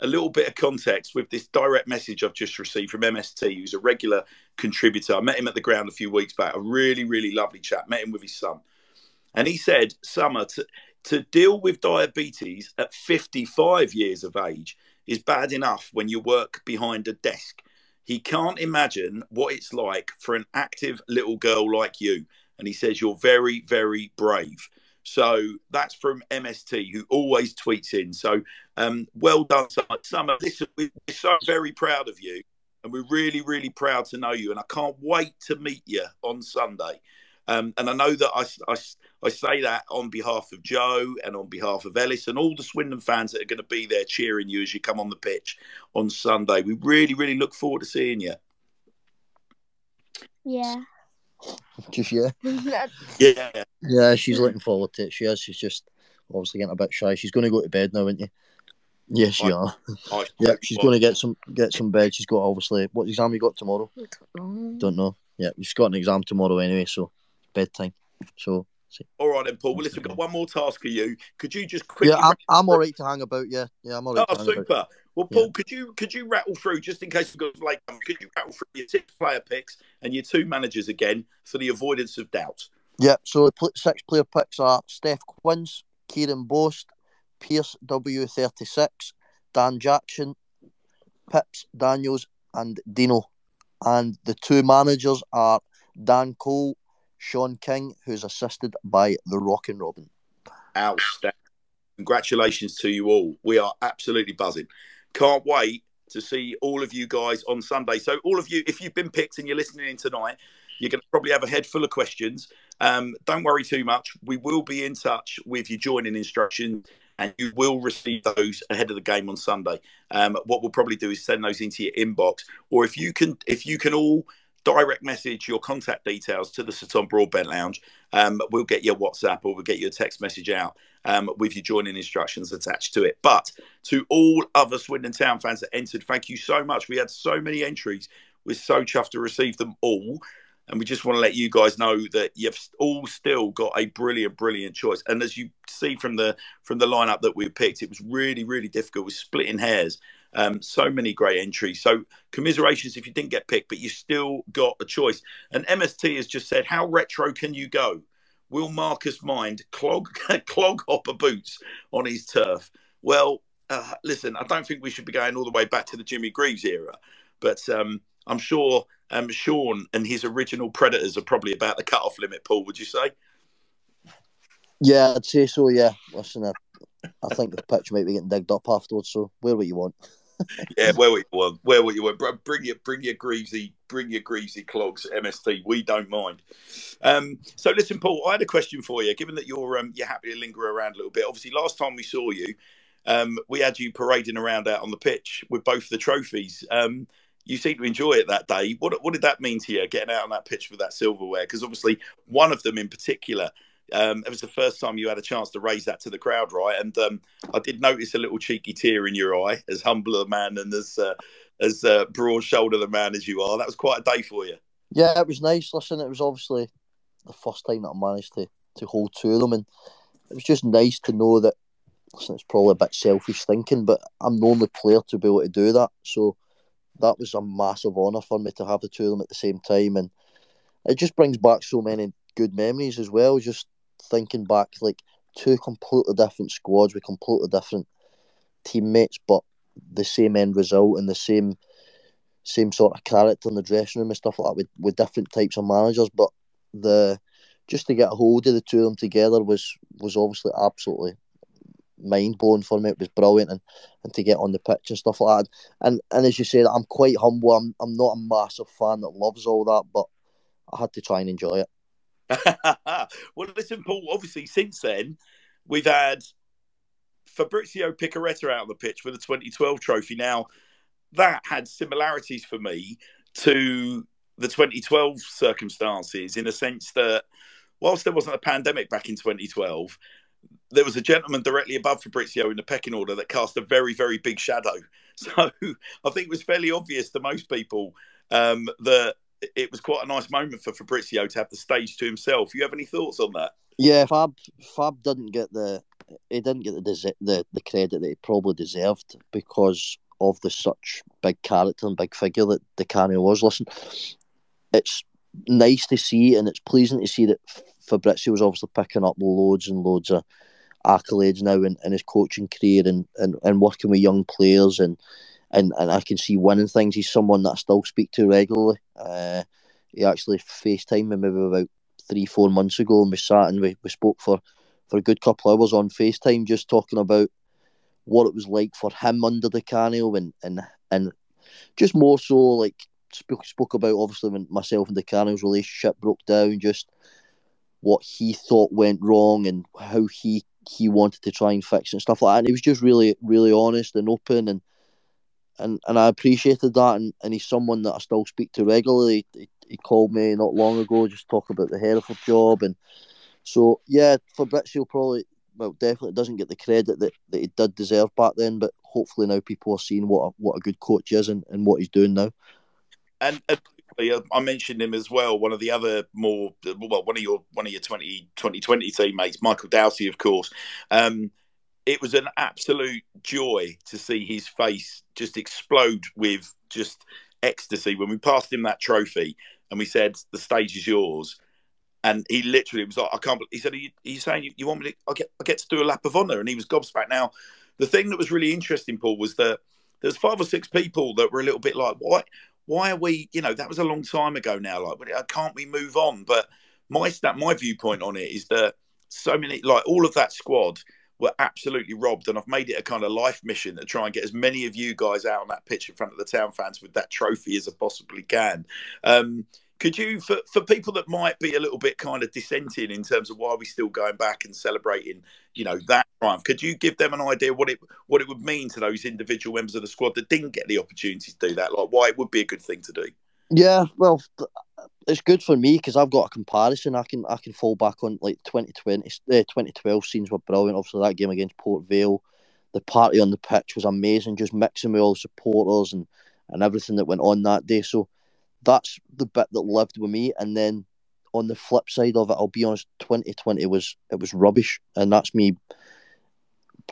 a little bit of context with this direct message I've just received from MST, who's a regular contributor. I met him at the ground a few weeks back. A really, really lovely chap. Met him with his son. And he said, Summer, to, to deal with diabetes at 55 years of age is bad enough when you work behind a desk. He can't imagine what it's like for an active little girl like you. And he says, You're very, very brave. So that's from MST, who always tweets in. So um, well done, Summer. Listen, we're so very proud of you. And we're really, really proud to know you. And I can't wait to meet you on Sunday. Um, and I know that I, I, I say that on behalf of Joe and on behalf of Ellis and all the Swindon fans that are going to be there cheering you as you come on the pitch on Sunday. We really, really look forward to seeing you.
Yeah.
Just yeah.
Yeah.
Yeah, she's looking forward to it. She is. She's just obviously getting a bit shy. She's going to go to bed now, isn't you? Yes, you are. Yeah, she's going to get some get some bed. She's got obviously what exam you got tomorrow?
Don't know.
Don't know. Yeah, she's got an exam tomorrow anyway, so bedtime. So
All right, then, Paul. Well, listen, we've got one more task for you. Could you just quickly?
yeah, I'm, I'm all right to hang about. Yeah, yeah, I'm all right.
Oh,
to hang about.
super. Well, Paul, could you could you rattle through just in case we've got late? Um, could you rattle through your six player picks and your two managers again for the avoidance of doubt?
Yeah, so the six player picks are Steph Quince, Kieran Bost, Pierce W36, Dan Jackson, Pips Daniels, and Dino. And the two managers are Dan Cole, Sean King, who's assisted by the Rockin' Robin.
Outstanding. Congratulations to you all. We are absolutely buzzing. Can't wait to see all of you guys on Sunday. So, all of you, if you've been picked and you're listening in tonight, you're going to probably have a head full of questions. Um, don't worry too much. We will be in touch with your joining instructions and you will receive those ahead of the game on Sunday. Um, what we'll probably do is send those into your inbox, or if you can, if you can all direct message your contact details to the Sutton Broadbent Lounge, um, we'll get your WhatsApp or we'll get your text message out um, with your joining instructions attached to it. But to all other Swindon Town fans that entered, thank you so much. We had so many entries. We're so chuffed to receive them all. And we just want to let you guys know that you've all still got a brilliant, brilliant choice. And as you see from the from the lineup that we picked, it was really, really difficult. We're splitting hairs. Um, so many great entries. So commiserations if you didn't get picked, but you still got a choice. And MST has just said, how retro can you go? Will Marcus mind clog clog hopper boots on his turf? Well, uh, listen, I don't think we should be going all the way back to the Jimmy Greaves era, but um, I'm sure um, Sean and his original Predators are probably about the cut-off limit. Paul, would you say?
Yeah, I'd say so. Yeah, listen, I, I think the pitch might be getting digged up afterwards. So wear what you want.
Yeah, where what you where what you want. Br- Bring your, bring your greasy, bring your greasy clogs, MST. We don't mind. Um, so listen, Paul, I had a question for you. Given that you're um, you're happy to linger around a little bit, obviously, last time we saw you, um, we had you parading around out on the pitch with both the trophies. Um, you seemed to enjoy it that day. What what did that mean to you, getting out on that pitch with that silverware? Because obviously, one of them in particular. Um, it was the first time you had a chance to raise that to the crowd, right? And um, I did notice a little cheeky tear in your eye, as humble a man and as uh, as uh, broad-shouldered a man as you are. That was quite a day for you.
Yeah, it was nice. Listen, it was obviously the first time that I managed to, to hold two of them, and it was just nice to know that. Listen, it's probably a bit selfish thinking, but I'm the only player to be able to do that. So that was a massive honour for me to have the two of them at the same time, and it just brings back so many good memories as well. Just thinking back, like two completely different squads with completely different teammates, but the same end result and the same same sort of character in the dressing room and stuff like that with, with different types of managers. But the just to get a hold of the two of them together was was obviously absolutely mind blowing for me. It was brilliant and, and to get on the pitch and stuff like that. And and as you said, I'm quite humble. I'm I'm not a massive fan that loves all that, but I had to try and enjoy it.
well, listen, Paul. Obviously, since then, we've had Fabrizio Piccareta out on the pitch with the 2012 trophy. Now, that had similarities for me to the 2012 circumstances in the sense that, whilst there wasn't a pandemic back in 2012, there was a gentleman directly above Fabrizio in the pecking order that cast a very, very big shadow. So I think it was fairly obvious to most people um, that it was quite a nice moment for Fabrizio to have the stage to himself. You have any thoughts on that?
Yeah, Fab Fab didn't get the he didn't get the desi- the the credit that he probably deserved because of the such big character and big figure that Di Canio was. Listen, it's nice to see and it's pleasing to see that Fabrizio was obviously picking up loads and loads of accolades now in, in his coaching career and, and, and working with young players and, and and I can see winning things. He's someone that I still speak to regularly. Uh, he actually FaceTimed me maybe about three, four months ago and we sat and we, we spoke for, for a good couple hours on FaceTime just talking about what it was like for him under Di Canio and, and and just more so like spoke spoke about obviously when myself and Di Canio's relationship broke down, just what he thought went wrong and how he he wanted to try and fix it and stuff like that. And he was just really really honest and open and and, and I appreciated that and, and he's someone that I still speak to regularly. He, he called me not long ago just talk about the Hereford job and so yeah, Fabrizio probably well definitely doesn't get the credit that, that he did deserve back then, but hopefully now people are seeing what a, what a good coach is and, and what he's doing now.
And, I mentioned him as well. One of the other more well, one of your one of your 20, 2020 teammates, Michael Doughty, of course. Um, it was an absolute joy to see his face just explode with just ecstasy when we passed him that trophy and we said, "The stage is yours." And he literally was like, "I can't." He said, "Are you, are you saying you, you want me to? I get, I get to do a lap of honour." And he was gobsmacked. Now, the thing that was really interesting, Paul, was that there's five or six people that were a little bit like, "Why? Why are we? You know, that was a long time ago now. Like, uh, can't we move on?" But my my viewpoint on it is that so many, like all of that squad, were absolutely robbed. And I've made it a kind of life mission to try and get as many of you guys out on that pitch in front of the town fans with that trophy as I possibly can. Um, could you, for, for people that might be a little bit kind of dissenting in terms of why we're still going back and celebrating, you know, that triumph, could you give them an idea what it what it would mean to those individual members of the squad that didn't get the opportunity to do that? Like, why it would be a good thing to do?
Yeah, well, it's good for me because I've got a comparison. I can I can fall back on like 2020, uh, 2012 scenes were brilliant. Obviously, that game against Port Vale, the party on the pitch was amazing. Just mixing with all the supporters and and everything that went on that day. So that's the bit that lived with me. And then on the flip side of it, I'll be honest, 2020 was it was rubbish, and that's me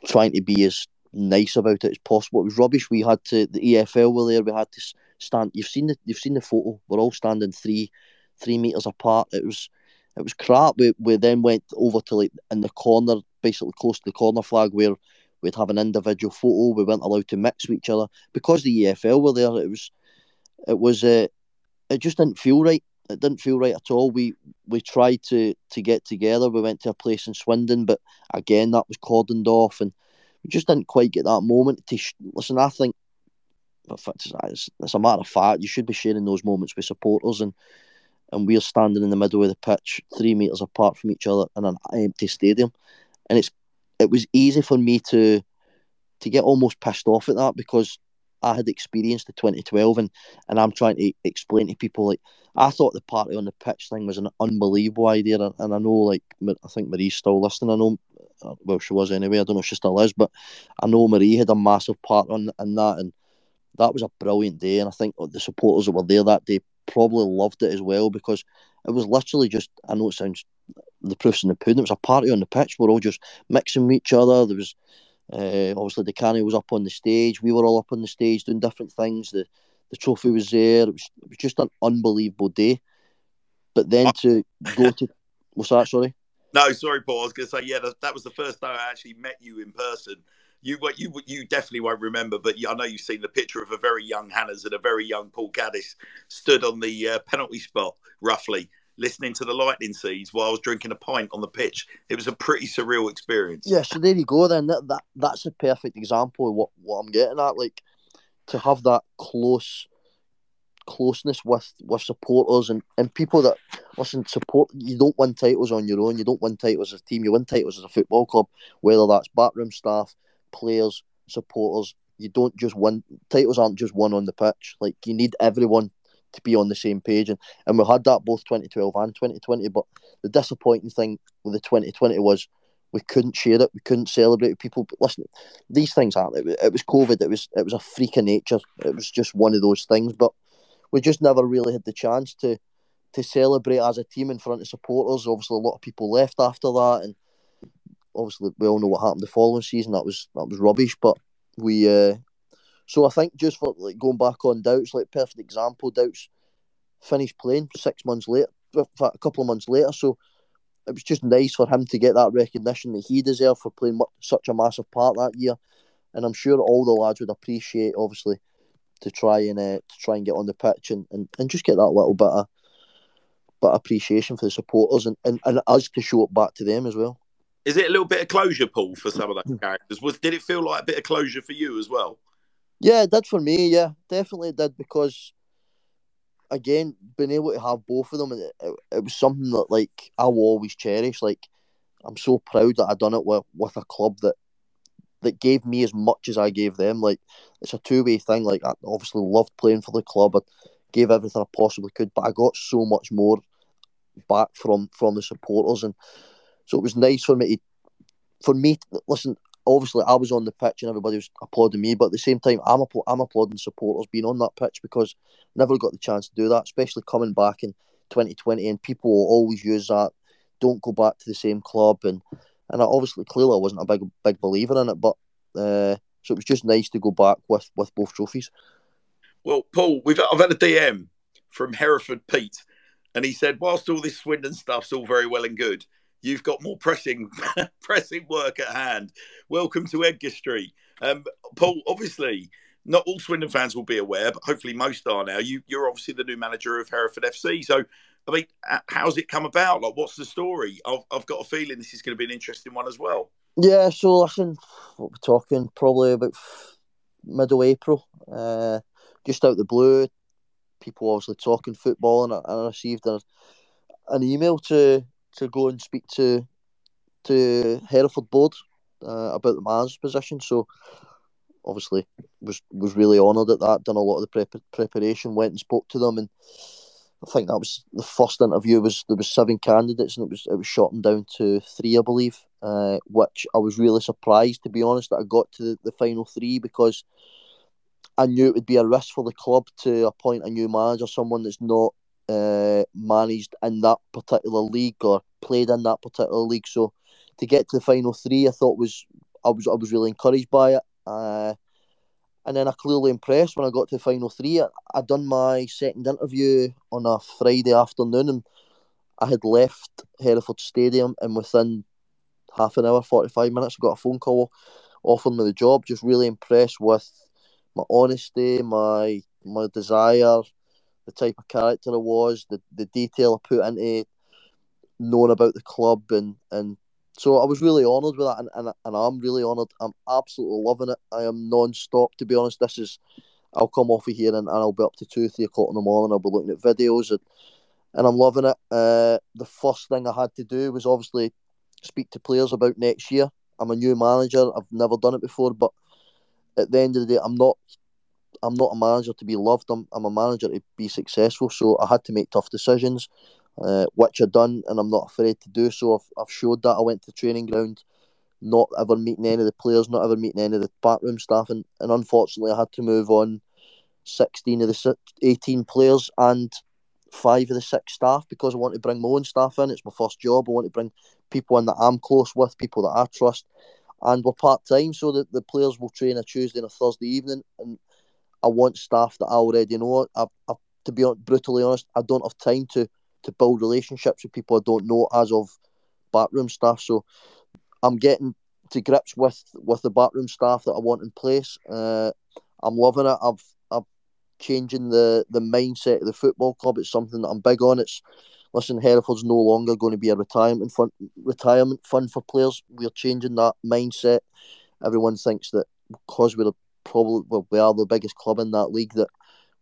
trying to be as nice about it as possible. It was rubbish. We had to the EFL were there. We had to stand. You've seen the you've seen the photo. We're all standing three three meters apart. It was it was crap. We we then went over to like in the corner, basically close to the corner flag where we'd have an individual photo. We weren't allowed to mix with each other because the EFL were there. It was it was uh, it just didn't feel right. It didn't feel right at all. We we tried to to get together. We went to a place in Swindon, but again that was cordoned off, and we just didn't quite get that moment. To sh- listen, I think it's, it's a matter of fact you should be sharing those moments with supporters, and and we're standing in the middle of the pitch, three meters apart from each other in an empty stadium, and it's it was easy for me to to get almost pissed off at that because I had experienced the 2012 and, and I'm trying to explain to people like I thought the party on the pitch thing was an unbelievable idea and I know like I think Marie's still listening. I know uh, well she was anyway. I don't know if she still is but I know Marie had a massive part on in that and that was a brilliant day and I think the supporters that were there that day probably loved it as well because it was literally just I know it sounds the proofs in the pudding it was a party on the pitch we're all just mixing with each other there was uh, obviously, the Canny was up on the stage. We were all up on the stage doing different things. The the trophy was there. It was, it was just an unbelievable day. But then to go to what's that? Sorry.
No, sorry, Paul. I was going to say, yeah, that, that was the first time I actually met you in person. You, what you, you definitely won't remember, but I know you've seen the picture of a very young Hannahs and a very young Paul Caddis stood on the uh, penalty spot, roughly, listening to the lightning seeds while I was drinking a pint on the pitch. It was a pretty surreal experience.
Yeah, so there you go. Then that, that that's a perfect example of what, what I'm getting at. Like to have that close closeness with with supporters and, and people that listen support you don't win titles on your own you don't win titles as a team you win titles as a football club whether that's backroom staff players supporters you don't just win titles aren't just won on the pitch like you need everyone to be on the same page. And, and we had that both 2012 and 2020. But the disappointing thing with the 2020 was we couldn't share it. We couldn't celebrate with people. But listen, these things aren't. It, it was COVID. It was it was a freak of nature. It was just one of those things. But we just never really had the chance to to celebrate as a team in front of supporters. Obviously, a lot of people left after that, and obviously we all know what happened the following season. That was that was rubbish. But we uh, so I think just for like going back on doubts, like perfect example, doubts finished playing six months later, a couple of months later. So it was just nice for him to get that recognition that he deserved for playing such a massive part that year. And I'm sure all the lads would appreciate, obviously, to try and uh, to try and get on the pitch and, and, and just get that little bit of but appreciation for the supporters and, and, and us to show it back to them as well.
Is it a little bit of closure, Paul, for some of those hmm. characters? Was did it feel like a bit of closure for you as well?
Yeah, it did for me. Yeah, definitely did because again, being able to have both of them, it, it, it was something that like I will always cherish. Like I'm so proud that I done it with with a club that that gave me as much as I gave them. Like it's a two way thing. Like I obviously loved playing for the club. I gave everything I possibly could, but I got so much more back from from the supporters, and so it was nice for me to for me. Listen, obviously I was on the pitch and everybody was applauding me, but at the same time I'm I'm applauding supporters being on that pitch because never got the chance to do that, especially coming back in 2020, and people always use that. Don't go back to the same club and and I obviously clearly I wasn't a big big believer in it, but uh, so it was just nice to go back with with both trophies.
Well, Paul, we've I've had a DM from Hereford Pete, and he said, whilst all this Swindon stuff's all very well and good, you've got more pressing pressing work at hand. Welcome to Edgar Street, um, Paul. Obviously, not all Swindon fans will be aware, but hopefully most are now. You, you're obviously the new manager of Hereford FC, so I mean, how's it come about? Like, what's the story? I've, I've got a feeling this is going to be an interesting one as well.
Yeah, so listen, we're talking probably about middle April, uh, just out the blue. People obviously talking football, and I, and I received a, an email to to go and speak to to Hereford board uh, about the manager's position. So obviously was was really honoured at that. Done a lot of the prep- preparation. Went and spoke to them, and I think that was the first interview. Was there was seven candidates, and it was it was shortened down to three, I believe. Uh, which I was really surprised, to be honest, that I got to the, the final three because I knew it would be a risk for the club to appoint a new manager, someone that's not uh, managed in that particular league or played in that particular league. So to get to the final three, I thought was I was I was really encouraged by it. Uh, and then I clearly impressed when I got to the final three. I, I done my second interview on a Friday afternoon, and I had left Hereford Stadium, and within half an hour, forty five minutes, I got a phone call offering me the job. Just really impressed with my honesty, my my desire, the type of character I was, the the detail I put into knowing about the club, and and so I was really honoured with that, and, and, and I'm really honoured. I'm absolutely loving it. I am non-stop, to be honest. This is, I'll come off of here and, and I'll be up to two, three o'clock in the morning. I'll be looking at videos and, and I'm loving it. Uh, the first thing I had to do was obviously speak to players about next year. I'm a new manager. I've never done it before, but at the end of the day, I'm not. I'm not a manager to be loved. I'm, I'm a manager to be successful. So I had to make tough decisions uh, which I've done, and I'm not afraid to do so. I've, I've showed that I went to the training ground, not ever meeting any of the players, not ever meeting any of the backroom staff, and, and unfortunately, I had to move on 16 of the 18 players and five of the six staff because I want to bring my own staff in. It's my first job. I want to bring people in that I'm close with, people that I trust, and we're part time, so that the players will train a Tuesday and a Thursday evening, and I want staff that I already know. I, I, to be brutally honest, I don't have time to to build relationships with people I don't know as of backroom staff. So I'm getting to grips with with the backroom staff that I want in place. Uh, I'm loving it. I've I've changing the the mindset of the football club. It's something that I'm big on. It's listen, Hereford's no longer going to be a retirement fund retirement fund for players. We're changing that mindset. Everyone thinks that because we're probably well, we are the biggest club in that league that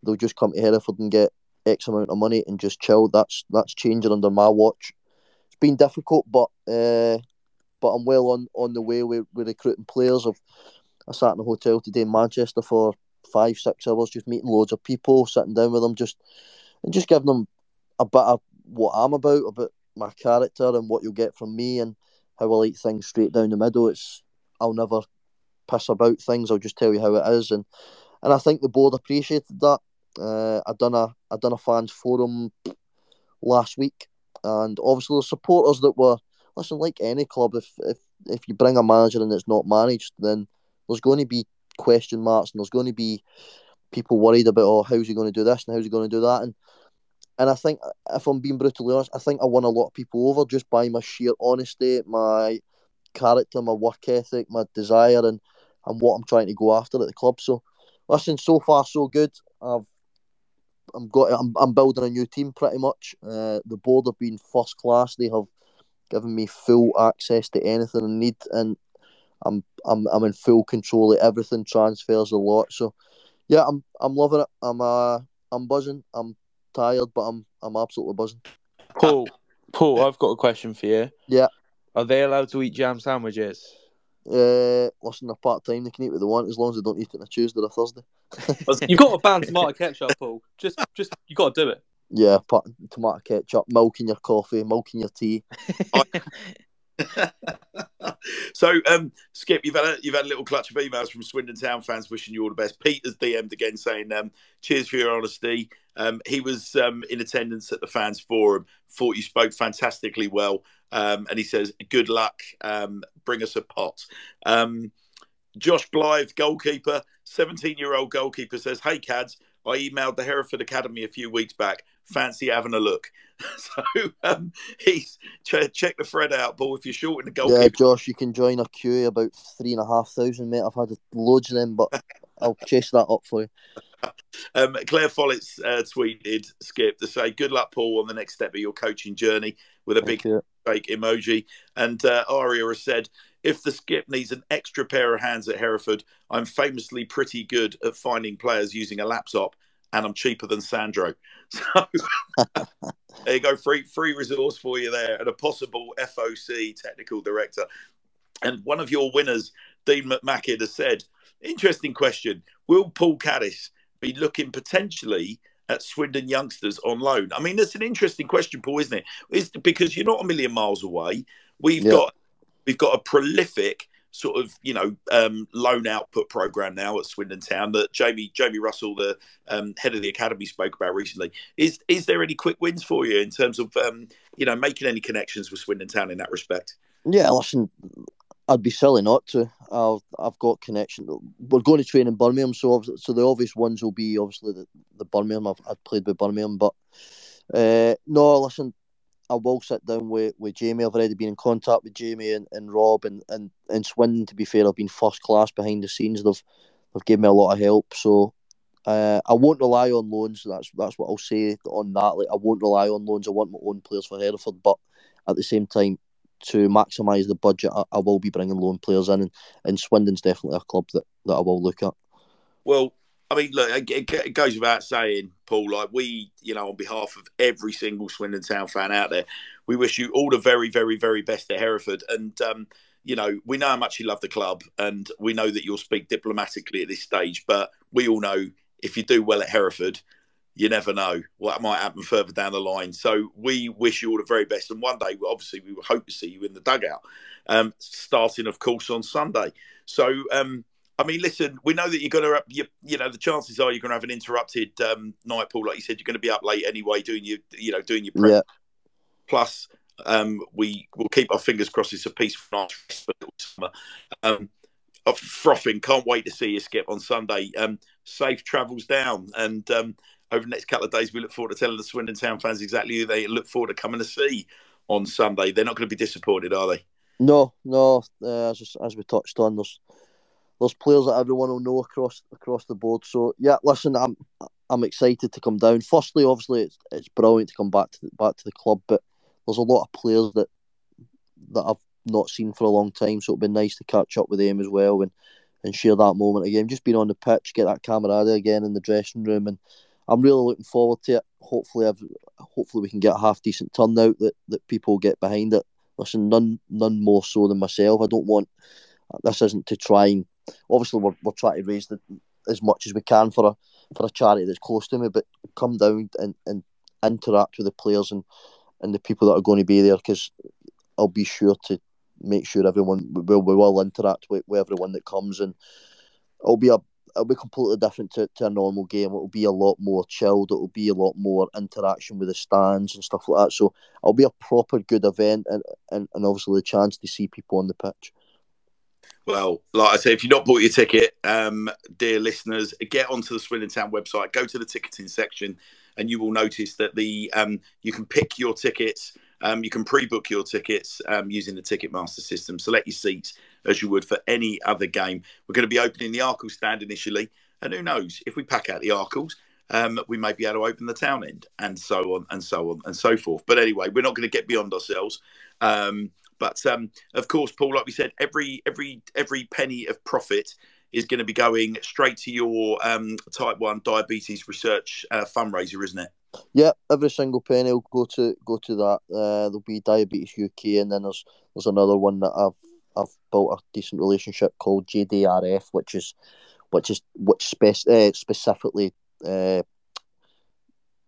they'll just come to Hereford and get X amount of money and just chill. That's that's changing under my watch. It's been difficult, but uh, but I'm well on, on the way We we're recruiting players. I've I sat in a hotel today in Manchester for five six hours, just meeting loads of people, sitting down with them, just and just giving them a bit of what I'm about, about my character and what you'll get from me and how I like things straight down the middle. It's I'll never piss about things. I'll just tell you how it is, and and I think the board appreciated that. Uh, I done a I done a fans forum last week, and obviously the supporters that were listen like any club. If if if you bring a manager and it's not managed, then there's going to be question marks and there's going to be people worried about oh how's he going to do this and how's he going to do that and and I think if I'm being brutally honest, I think I won a lot of people over just by my sheer honesty, my character, my work ethic, my desire, and and what I'm trying to go after at the club. So, listen, so far so good. I've I'm got I'm, I'm building a new team pretty much. Uh, the board have been first class. They have given me full access to anything I need, and I'm I'm I'm in full control of everything. Transfers a lot, so yeah, I'm I'm loving it. I'm uh I'm buzzing. I'm tired, but I'm I'm absolutely buzzing.
Paul, Paul, I've got a question for you.
Yeah.
Are they allowed to eat jam sandwiches?
Uh, listen, they're part time. They can eat what they want as long as they don't eat it on a Tuesday or a Thursday.
You've got to ban tomato ketchup, Paul. Just, just you got to do it.
Yeah, pot, tomato ketchup, milk in your coffee, milk in your tea.
so, um, Skip, you've had a, you've had a little clutch of emails from Swindon Town fans wishing you all the best. Peter's has DM'd again saying, um, "Cheers for your honesty." Um, he was um, in attendance at the fans forum. Thought you spoke fantastically well, um, and he says, "Good luck. Um, bring us a pot." Um, Josh Blythe, goalkeeper, seventeen-year-old goalkeeper, says, "Hey, Cads." I emailed the Hereford Academy a few weeks back. Fancy having a look. so um, he's ch- check the thread out, Paul. If you're short in the goalkeeper,
Yeah, Josh, you can join a queue about three and a half thousand, mate. I've had loads of them, but I'll chase that up for you.
Um, Claire Follett's uh, tweeted Skip to say, "Good luck, Paul, on the next step of your coaching journey." With a
Thank
big
you.
fake emoji, and uh, Aria has said, "If the Skip needs an extra pair of hands at Hereford, I'm famously pretty good at finding players using a laptop, and I'm cheaper than Sandro." So there you go, free free resource for you there, and a possible FOC technical director. And one of your winners, Dean McMacken, has said, "Interesting question: Will Paul Caddis be looking potentially at Swindon youngsters on loan? I mean, that's an interesting question, Paul, isn't it? It's because you're not a million miles away. We've
Yeah.
got we've got a prolific sort of you know um, loan output program now at Swindon Town that Jamie Jamie Russell, the um, head of the academy, spoke about recently. Is is there any quick wins for you in terms of um, you know making any connections with Swindon Town in that respect?
Yeah, listen, I'd be silly not to. I've I've got connection. We're going to train in Birmingham, so so the obvious ones will be obviously the, the Birmingham. I've, I've played with Birmingham, but uh, no, listen, I will sit down with, with Jamie. I've already been in contact with Jamie and, and Rob and, and, and Swindon. To be fair, I've been first class behind the scenes. They've they've given me a lot of help. So uh, I won't rely on loans. That's that's what I'll say on that. Like I won't rely on loans. I want my own players for Hereford, but at the same time, to maximise the budget, I, I will be bringing loan players in, and, and Swindon's definitely a club that, that I will look at.
Well, I mean, look, it, it- goes without saying, Paul. Like we, you know, on behalf of every single Swindon Town fan out there, we wish you all the very, very, very best at Hereford. And um, you know, we know how much you love the club, and we know that you'll speak diplomatically at this stage. But we all know if you do well at Hereford, you never know what might happen further down the line. So we wish you all the very best. And one day, obviously, we hope to see you in the dugout, um, starting, of course, on Sunday. So. Um, I mean, listen, we know that you're going to, you, you know, the chances are you're going to have an interrupted um, night, Paul. Like you said, you're going to be up late anyway, doing your, you know, doing your prep.
Yeah,
Plus, um, we will keep our fingers crossed. It's a peaceful night for summer. Um, I'm frothing. Can't wait to see you, Skip, on Sunday. Um, safe travels down, and um, over the next couple of days, we look forward to telling the Swindon Town fans exactly who they look forward to coming to see on Sunday. They're not going to be disappointed, are they?
no, no. Uh, as as we touched on, there's there's players that everyone will know across across the board. So yeah, listen, I'm I'm excited to come down. Firstly, obviously, it's it's brilliant to come back to the, back to the club, but there's a lot of players that that I've not seen for a long time, so it'd be nice to catch up with them as well and and share that moment again. Just being on the pitch, get that camaraderie again in the dressing room, and I'm really looking forward to it. Hopefully, I've, hopefully we can get a half decent turnout that that people get behind it. Listen, none none more so than myself. I don't want this isn't to try and obviously we're, we're trying to raise the, as much as we can for a for a charity that's close to me, but come down and, and interact with the players and, and the people that are going to be there because I'll be sure to make sure everyone will we will interact with, with everyone that comes and it'll be a it'll be completely different to, to a normal game. It'll be a lot more chilled. It'll be a lot more interaction with the stands and stuff like that. So it'll be a proper good event and, and, and obviously the chance to see people on the pitch.
Well, like I say, if you've not bought your ticket, um, dear listeners, get onto the Swindon Town website, go to the ticketing section, and you will notice that the um, you can pick your tickets. Um, you can pre-book your tickets um, using the Ticketmaster system. Select your seats as you would for any other game. We're going to be opening the Arkell stand initially, and who knows if we pack out the Arkells, um, we may be able to open the town end, and so on and so on and so forth. But anyway, we're not going to get beyond ourselves. Um, but um, of course, Paul, like we said, every every every penny of profit is going to be going straight to your um, type one diabetes research uh, fundraiser, isn't it?
Yeah, every single penny will go to go to that. Uh, there'll be Diabetes UK, and then there's there's another one that I've I've built a decent relationship called JDRF, which is which is which spec- uh, specifically uh,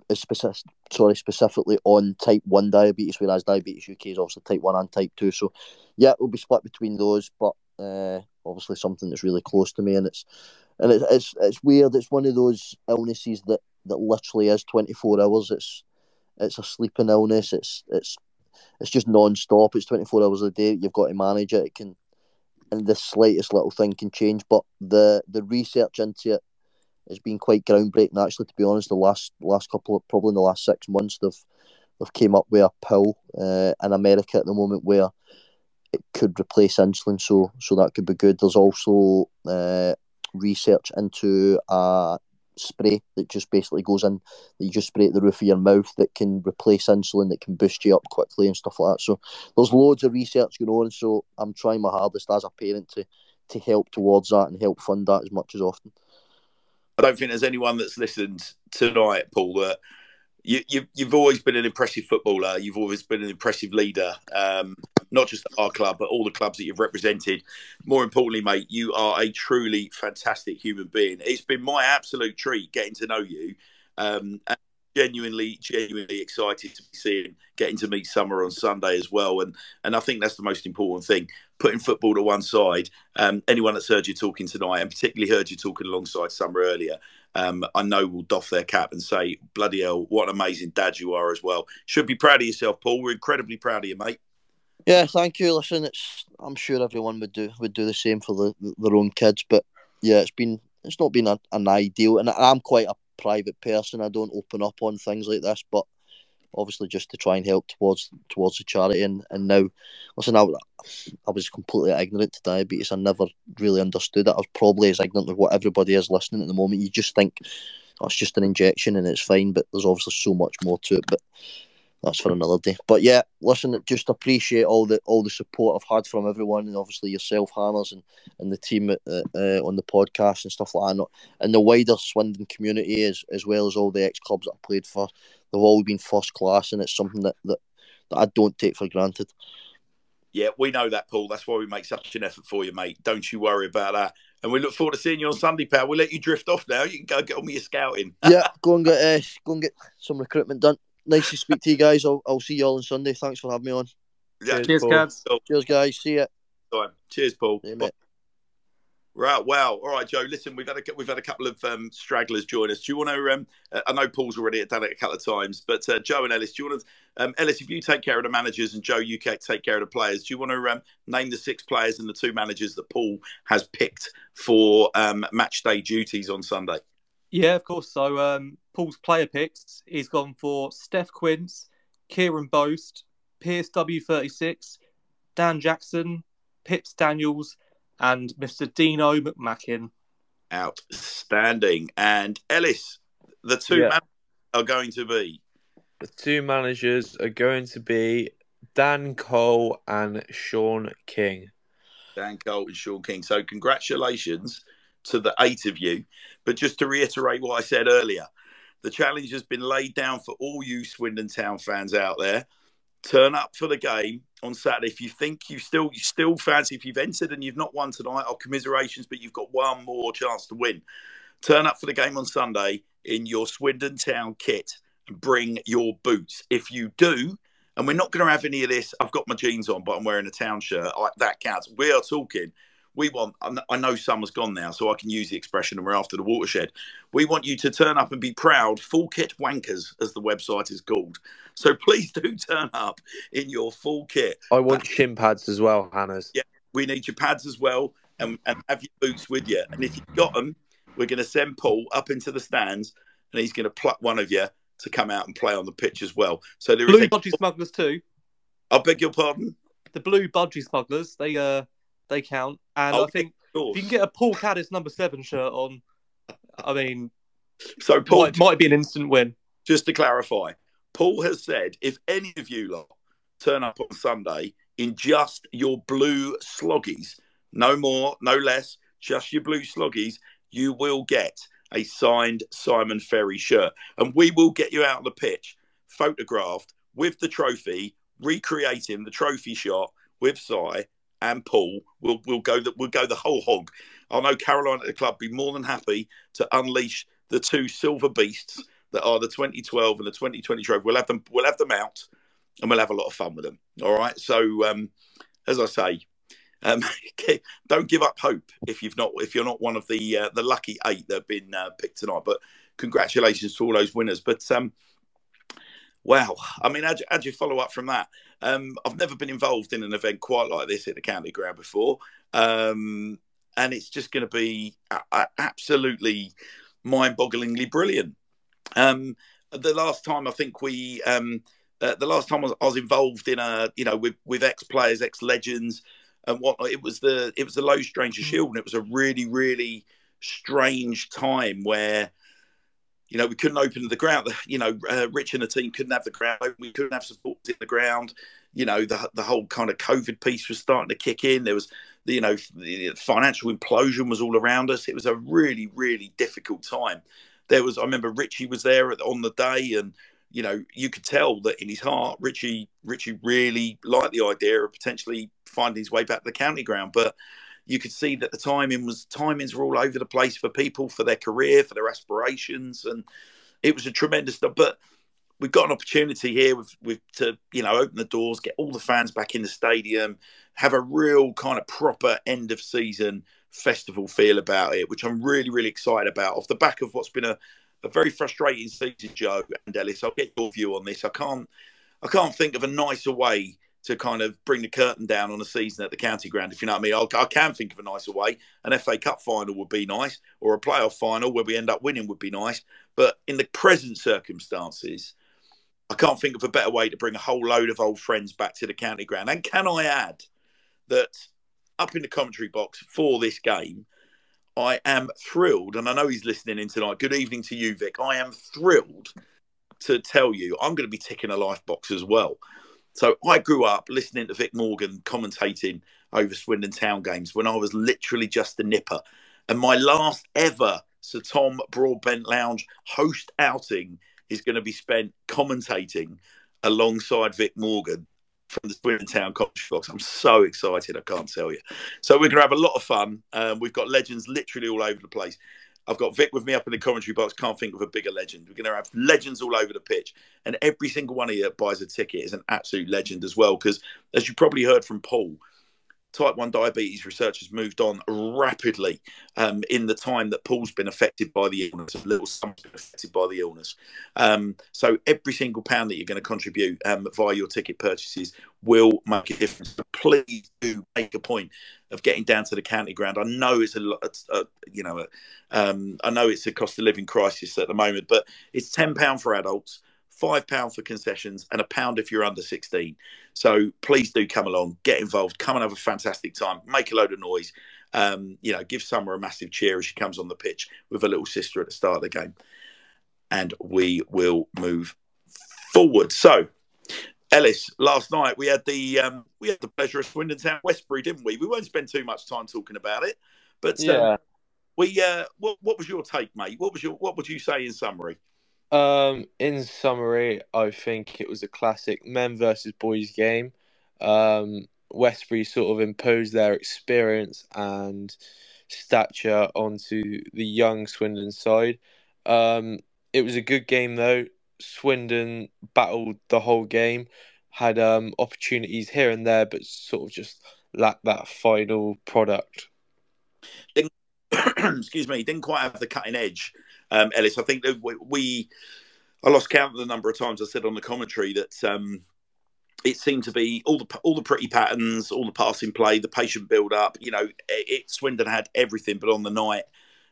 is specific, sorry specifically on type one diabetes, whereas Diabetes UK is also type one and type two. So yeah, it will be split between those, but uh, obviously something that's really close to me, and it's and it's it's, it's weird. It's one of those illnesses that that literally is twenty four hours. It's it's a sleeping illness. It's it's it's just non-stop. It's twenty four hours a day. You've got to manage it. It can, and the slightest little thing can change. But the the research into it has been quite groundbreaking. Actually, to be honest, the last last couple of probably in the last six months, they've they've came up with a pill uh, in America at the moment where it could replace insulin. So so that could be good. There's also uh, research into a spray that just basically goes in that you just spray at the roof of your mouth that can replace insulin that can boost you up quickly and stuff like that. So there's loads of research going on so i'm trying my hardest as a parent to to help towards that and help fund that as much as often.
I don't think there's anyone that's listened tonight paul that you, you, you've always been an impressive footballer. You've always been an impressive leader, um, not just our club, but all the clubs that you've represented. More importantly, mate, you are a truly fantastic human being. It's been my absolute treat getting to know you. Um, and genuinely, genuinely excited to be seeing, getting to meet Summer on Sunday as well. And and I think that's the most important thing. Putting football to one side. Um, anyone that's heard you talking tonight, and particularly heard you talking alongside Summer earlier, um, I know will doff their cap and say, bloody hell, what an amazing dad you are as well. Should be proud of yourself, Paul. We're incredibly proud of you, mate.
Yeah, thank you. Listen, it's I'm sure everyone would do would do the same for the, their own kids, but yeah, it's been it's not been a, an ideal, and I'm quite a private person. I don't open up on things like this, but obviously just to try and help towards towards the charity. And, and now, listen, I, I was completely ignorant to diabetes. I never really understood it. I was probably as ignorant of what everybody is listening at the moment. You just think oh, it's just an injection and it's fine, but there's obviously so much more to it. But that's for another day. But yeah, listen, just appreciate all the all the support I've had from everyone, and obviously yourself, Hannah's, and, and the team uh, uh, on the podcast and stuff like that, and the wider Swindon community as as well as all the ex clubs that I played for. They've all been first class, and it's something that, that that I don't take for granted.
Yeah, we know that, Paul. That's why we make such an effort for you, mate. Don't you worry about that. And we look forward to seeing you on Sunday, pal. We'll let you drift off now. You can go get on with your scouting.
yeah, go and get uh, go and get some recruitment done nice to speak to you guys. I'll, I'll see you all on Sunday. Thanks for having me on.
Yeah,
cheers, guys.
Cheers, guys. See you.
Cheers, Paul.
Yeah,
Right, wow. All right, Joe. Listen, we've had a we've had a couple of um, stragglers join us. Do you want to? Um, I know Paul's already done it a couple of times, but uh, Joe and Ellis, do you want to? Um, Ellis, if you take care of the managers and Joe, you take care of the players. Do you want to um, name the six players and the two managers that Paul has picked for um, match day duties on Sunday?
Yeah, of course. So um, Paul's player picks, he's gone for Steph Quince, Kieran Boast, Pierce W36, Dan Jackson, Pips Daniels, and Mr. Dino McMakin.
Outstanding. And Ellis, the two yeah. are going to be.
The two managers are going to be Dan Cole and Sean King.
Dan Cole and Sean King. So, congratulations to the eight of you. But just to reiterate what I said earlier, the challenge has been laid down for all you Swindon Town fans out there. Turn up for the game on Saturday. If you think you still you still fancy, if you've entered and you've not won tonight, our commiserations, but you've got one more chance to win. Turn up for the game on Sunday in your Swindon Town kit and bring your boots. If you do, and we're not going to have any of this. I've got my jeans on, but I'm wearing a town shirt. I, that counts. We are talking we want i know summer's gone now so i can use the expression and we're after the watershed. We want you to turn up and be proud full kit wankers as the website is called. So please do turn up in your full kit.
I want shin pads as well hannah's.
Yeah we need your pads as well and, and have your boots with you. And if you've got them we're going to send paul up into the stands and he's going to pluck one of you to come out and play on the pitch as well. So there
blue
is
a... budgie smugglers too.
I beg your pardon?
The blue budgie smugglers they uh they count. And oh, I think if you can get a Paul Caddis number seven shirt on, I mean,
so Paul
might, might be an instant win.
Just to clarify, Paul has said if any of you lot turn up on Sunday in just your blue sloggies, no more, no less, just your blue sloggies, you will get a signed Simon Ferry shirt. And we will get you out on the pitch, photographed with the trophy, recreating the trophy shot with Si and Paul. We'll we'll go the, we'll go the whole hog. I know Caroline at the club be more than happy to unleash the two silver beasts that are the 2012 and the 2020 trophy. We'll have them we'll have them out and we'll have a lot of fun with them. All right. So um, as I say, um, don't give up hope if you've not if you're not one of the uh, the lucky eight that have been uh, picked tonight. But congratulations to all those winners. But um, wow, I mean, how do, how do you follow up from that? Um, I've never been involved in an event quite like this at the county ground before, um, and it's just going to be absolutely mind-bogglingly brilliant. Um, the last time I think we, um, uh, the last time I was, I was, involved in a, you know, with with ex players, ex legends, and whatnot. It was the it was the Low Stranger mm. Shield, and it was a really really strange time where you know, we couldn't open the ground. You know, uh, Rich and the team couldn't have the ground We couldn't have support in the ground. You know, the the whole kind of COVID piece was starting to kick in. There was, you know, the financial implosion was all around us. It was a really, really difficult time. There was, I remember Richie was there on the day, and you know, you could tell that in his heart, Richie, Richie really liked the idea of potentially finding his way back to the county ground, but you could see that the timing was timings were all over the place for people for their career, for their aspirations, and it was a tremendous. But we've got an opportunity here with, with to you know open the doors, get all the fans back in the stadium, have a real kind of proper end of season festival feel about it, which I'm really really excited about. Off the back of what's been a, a very frustrating season, Joe and Ellis, I'll get your view on this. I can't I can't think of a nicer way to kind of bring the curtain down on a season at the county ground, if you know what I mean. I'll, I, can think of a nicer way. An FA Cup final would be nice, or a playoff final where we end up winning would be nice. But in the present circumstances, I can't think of a better way to bring a whole load of old friends back to the county ground. And can I add that up in the commentary box for this game, I am thrilled, and I know he's listening in tonight. Good evening to you, Vic. I am thrilled to tell you I'm going to be ticking a life box as well. So I grew up listening to Vic Morgan commentating over Swindon Town games when I was literally just a nipper. And my last ever Sir Tom Broadbent Lounge host outing is going to be spent commentating alongside Vic Morgan from the Swindon Town Commentary Box. I'm so excited, I can't tell you. So we're going to have a lot of fun. Um, we've got legends literally all over the place. I've got Vic with me up in the commentary box. Can't think of a bigger legend. We're going to have legends all over the pitch, and every single one of you that buys a ticket is an absolute legend as well. Because as you probably heard from Paul, type 1 diabetes research has moved on rapidly um, in the time that Paul's been affected by the illness, and little been affected by the illness. Um, so every single pound that you're going to contribute um, via your ticket purchases will make a difference. So please do make a point of getting down to the county ground. I know it's a, a you know, um, I know it's a cost of living crisis at the moment, but it's ten pound for adults five pound for concessions and a pound if you're under 16 so please do come along get involved come and have a fantastic time make a load of noise um, you know give summer a massive cheer as she comes on the pitch with her little sister at the start of the game and we will move forward so Ellis, last night we had the um, we had the pleasure of Swindon Town Westbury, didn't we? We won't spend too much time talking about it, but um, yeah, we uh, what what was your take, mate? What was your what would you say in summary?
Um, in summary, I think it was a classic men versus boys game. Um, Westbury sort of imposed their experience and stature onto the young Swindon side. Um, it was a good game though. Swindon battled the whole game, had um, opportunities here and there, but sort of just lacked that final product.
Excuse me, didn't quite have the cutting edge um, Ellis. I think that we, I lost count of the number of times I said on the commentary that um, it seemed to be all the all the pretty patterns, all the passing play, the patient build up. You know, it, it Swindon had everything, but on the night,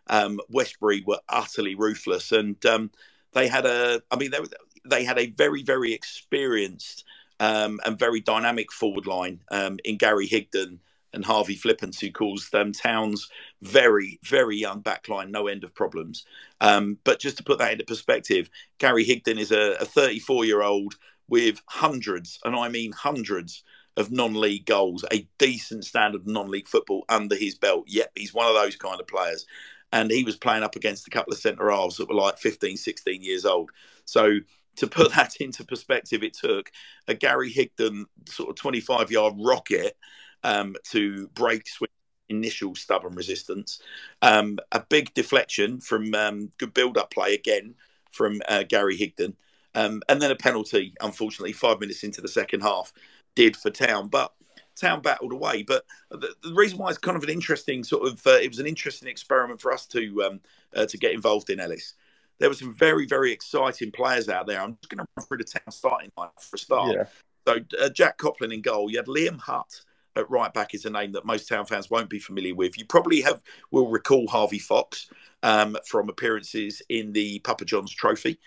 um, Westbury were utterly ruthless, and um, they had a. I mean, they they had a very very experienced um, and very dynamic forward line um, in Gary Higdon and Harvey Flippance, who calls them Towns very, very young backline, no end of problems. Um, but just to put that into perspective, Gary Higdon is a 34 year old with hundreds, and I mean hundreds, of non league goals, a decent standard non league football under his belt. Yep, he's one of those kind of players. and he was playing up against a couple of centre halves that were like 15, 16 years old. So to put that into perspective, it took a Gary Higdon sort of 25 yard rocket um, to break Swindon's initial stubborn resistance. Um, a big deflection from um, good build up play again from uh, Gary Higdon. Um, and then a penalty, unfortunately, five minutes into the second half, did for Town. But Town battled away. But the, the reason why it's kind of an interesting sort of, uh, it was an interesting experiment for us to um, uh, to get involved in, Ellis. There were some very, very exciting players out there. I'm just going to run through the Town starting line for a start. Yeah. So uh, Jack Copland in goal. You had Liam Hutt at right back is a name that most Town fans won't be familiar with. You probably have will recall Harvey Fox um, from appearances in the Papa John's Trophy.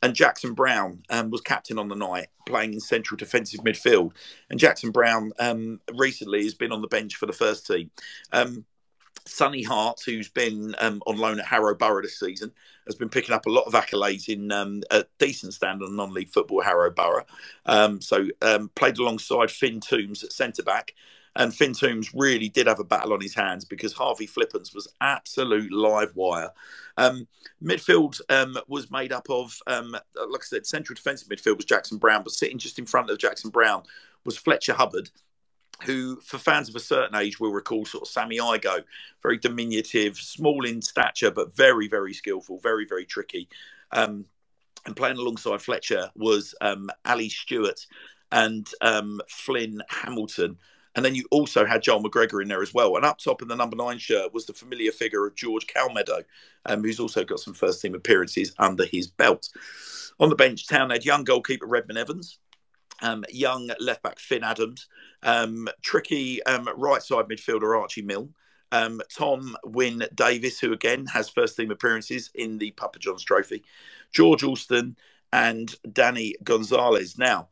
And Jackson Brown um, was captain on the night, playing in central defensive midfield. And Jackson Brown um, recently has been on the bench for the first team. Um, Sonny Hart, who's been um, on loan at Harrow Borough this season, has been picking up a lot of accolades in um, a decent standard of non-league football, Harrow Borough. Um, so um, played alongside Finn Toombs at centre back, and Finn Toombs really did have a battle on his hands because Harvey Flippens was absolute live wire. Um, midfield um, was made up of, um, like I said, central defensive midfield was Jackson Brown, but sitting just in front of Jackson Brown was Fletcher Hubbard, who, for fans of a certain age, will recall sort of Sammy Igoe, very diminutive, small in stature, but very, very skillful, very, very tricky. Um, and playing alongside Fletcher was um, Ali Stewart and um, Flynn Hamilton. And then you also had Joel McGregor in there as well. And up top in the number nine shirt was the familiar figure of George Calmedo, um, who's also got some first team appearances under his belt. On the bench, Town had young goalkeeper Redmond Evans, um, young left back Finn Adams, um, tricky um, right side midfielder Archie Milne. Um, Tom Wynne Davis, who again has first team appearances in the Papa John's Trophy, George Alston, and Danny Gonzalez. Now,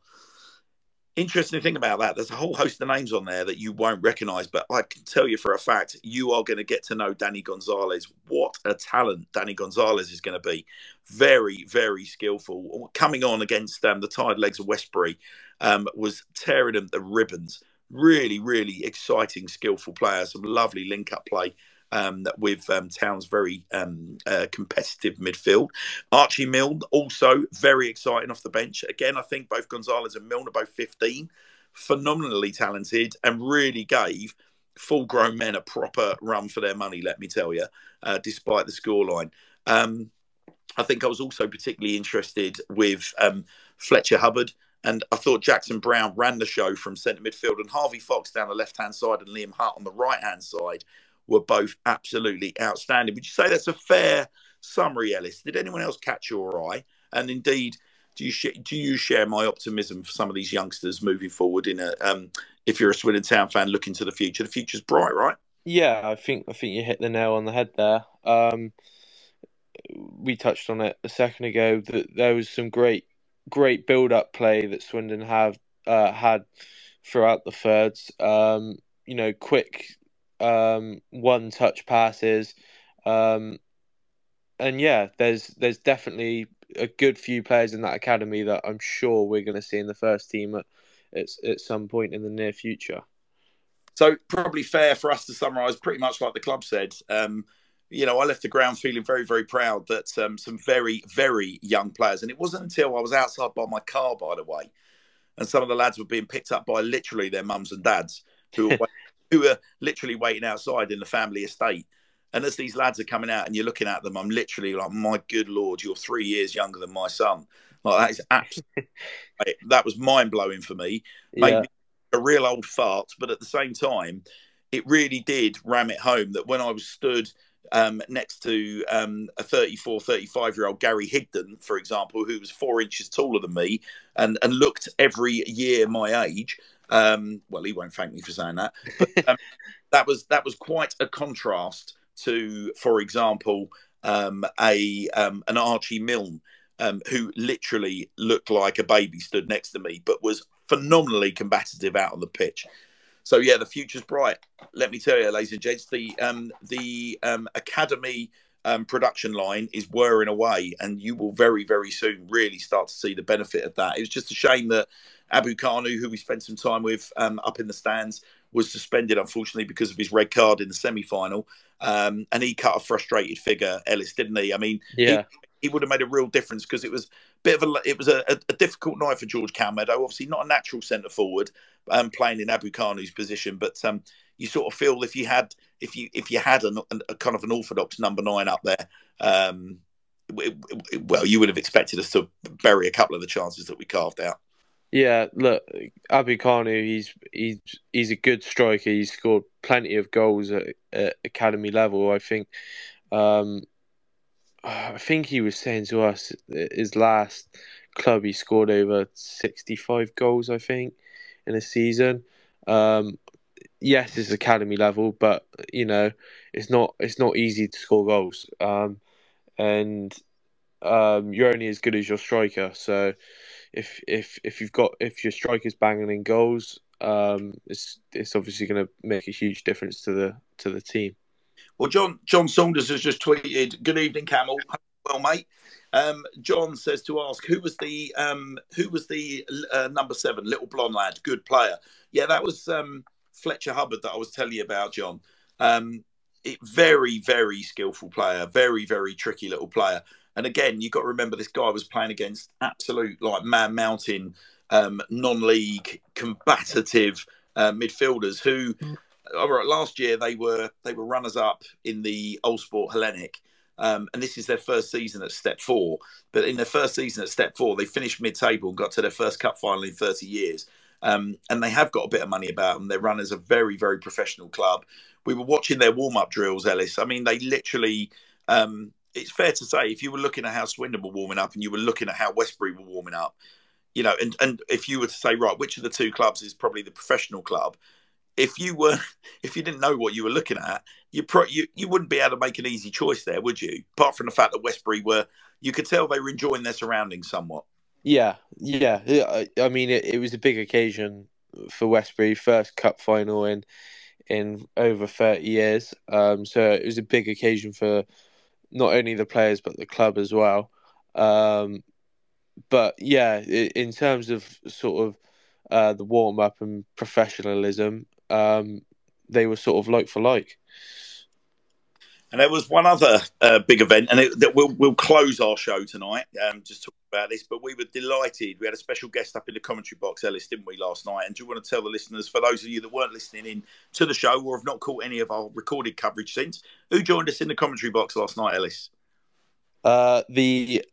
interesting thing about that, there's a whole host of names on there that you won't recognize, but I can tell you for a fact, you are going to get to know Danny Gonzalez. What a talent Danny Gonzalez is going to be. Very, very skillful. Coming on against um, the tired legs of Westbury um, was tearing them the ribbons. Really, really exciting, skillful player. Some lovely link up play um, with um, Town's very um, uh, competitive midfield. Archie Milne also very exciting off the bench. Again, I think both Gonzalez and Milne are both 15, phenomenally talented, and really gave full grown men a proper run for their money, let me tell you, uh, despite the scoreline. Um, I think I was also particularly interested with um, Fletcher Hubbard. And I thought Jackson Brown ran the show from centre midfield and Harvey Fox down the left hand side and Liam Hart on the right hand side were both absolutely outstanding. Would you say that's a fair summary, Ellis? Did anyone else catch your eye? And indeed, do you sh- do you share my optimism for some of these youngsters moving forward? In a um, if you're a Swindon Town fan looking to the future, the future's bright, right?
Yeah, I think I think you hit the nail on the head there. Um, we touched on it a second ago that there was some great great build up play that Swindon have uh, had throughout the thirds. Um, you know, quick um, one touch passes. Um, and yeah, there's there's definitely a good few players in that academy that I'm sure we're going to see in the first team at, at at some point in the near future.
So probably fair for us to summarise, pretty much like the club said. Um, you know, I left the ground feeling very, very proud that um, some very, very young players, and it wasn't until I was outside by my car, by the way, and some of the lads were being picked up by literally their mums and dads who were who are literally waiting outside in the family estate. And as these lads are coming out and you're looking at them, I'm literally like, my good lord, you're three years younger than my son. Like that is absolutely that was mind blowing for me. Made yeah. me a real old fart, but at the same time, it really did ram it home that when I was stood um, next to um, a 34, 35 year old Gary Higdon, for example, who was four inches taller than me and, and looked every year my age, um, well, he won't thank me for saying that. But, um, that was that was quite a contrast to, for example, um, a um, an Archie Milne, who literally looked like a baby stood next to me, but was phenomenally combative out on the pitch. So yeah, the future's bright. Let me tell you, ladies and gents, the um, the academy. Um, production line is whirring away, and you will very, very soon really start to see the benefit of that. It was just a shame that Abu Kanu, who we spent some time with um, up in the stands, was suspended unfortunately because of his red card in the semi final, um, and he cut a frustrated figure, Ellis, didn't he? I mean,
Yeah.
He, would have made a real difference because it was a bit of a it was a, a, difficult night for George Calmedo. Obviously, not a natural centre forward, um, playing in Abu Kanu's position, but um, you sort of feel if you had if you if you had a, a kind of an orthodox number nine up there. Um, w- w- well, you would have expected us to bury a couple of the chances that we carved out.
Yeah, look, Abu Kanu, he's he's he's a good striker. He's scored plenty of goals at, at academy level. I think, um, I think he was saying to us his last club he scored over sixty-five goals. I think in a season. Um, yes, it's academy level, but you know it's not it's not easy to score goals. Um, and um, you're only as good as your striker. So if if if you've got if your striker's banging in goals, um, it's it's obviously going to make a huge difference to the to the team.
Well, John John Saunders has just tweeted, "Good evening, Camel. Well, mate." Um, John says to ask who was the um, who was the uh, number seven little blonde lad, good player. Yeah, that was um, Fletcher Hubbard that I was telling you about, John. Um, it, very very skillful player, very very tricky little player. And again, you've got to remember this guy was playing against absolute like man mountain, um, non-league combative uh, midfielders who all right, last year they were they were runners up in the Uhlsport Hellenic, um, and this is their first season at Step Four. But in their first season at Step Four, they finished mid-table and got to their first cup final in 30 years. Um, and they have got a bit of money about them. Their run is a very very professional club. We were watching their warm-up drills, Ellis. I mean, they literally. Um, it's fair to say if you were looking at how Swindon were warming up and you were looking at how Westbury were warming up, you know, and and if you were to say right, which of the two clubs is probably the professional club? If you were if you didn't know what you were looking at, you pro, you you wouldn't be able to make an easy choice there, would you? Apart from the fact that Westbury were, you could tell they were enjoying their surroundings somewhat.
Yeah, yeah. I, mean, it, it was a big occasion for Westbury, first cup final in in over thirty years. Um, so it was a big occasion for not only the players but the club as well. Um, but yeah, in terms of sort of uh, the warm up and professionalism, um, they were sort of like for like.
And there was one other uh, big event, and it, that we'll we'll close our show tonight. Um, just talking about this, but we were delighted. We had a special guest up in the commentary box, Ellis, didn't we, last night? And do you want to tell the listeners, for those of you that weren't listening in to the show or have not caught any of our recorded coverage since, who joined us in the commentary box last night, Ellis?
Uh, the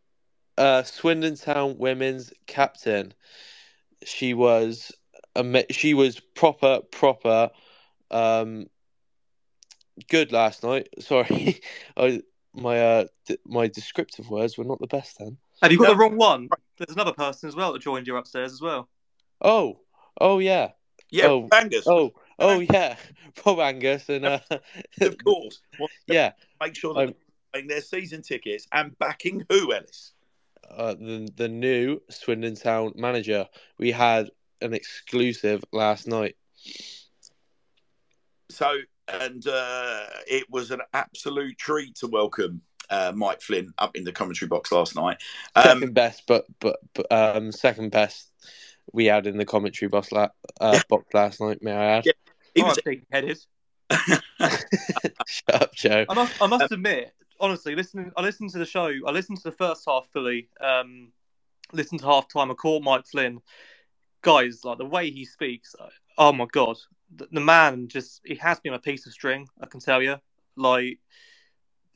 uh, Swindon Town women's captain. She was she was proper proper um, good last night. Sorry, I my uh d- my descriptive words were not the best then.
Have you got
No.
the wrong one? There's another person as well that joined you upstairs as well.
Oh, oh yeah,
Yeah,
Oh,
Angus,
oh oh yeah, Rob Angus and uh,
of course. Well,
yeah,
make sure that they're buying their season tickets and backing who, Ellis?
uh, the the new Swindon Town manager. We had an exclusive last night.
So, and uh, it was an absolute treat to welcome uh, Mike Flynn up in the commentary box last night. Um,
second best, but but, but um, second best we had in the commentary box, la- uh, box last night. May I add?
Yeah. he was
right, big-headed.
Shut up, Joe.
I must, I must admit, honestly, listening, I listened to the show. I listened to the first half fully. Um, listened to half time. I caught Mike Flynn. Guys, like the way he speaks. Oh my god, the, the man just—he has been a piece of string. I can tell you. Like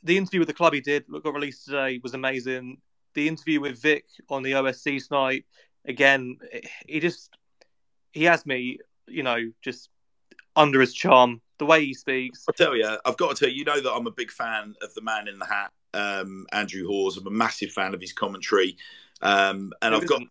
the interview with the club he did, that got released today, was amazing. The interview with Vic on the OSC tonight, again, he just—he has me, you know, just under his charm. The way he speaks.
I tell you, I've got to tell you, you know that I'm a big fan of the man in the hat, um, Andrew Hawes. I'm a massive fan of his commentary, um, and
Who
I've got
isn't?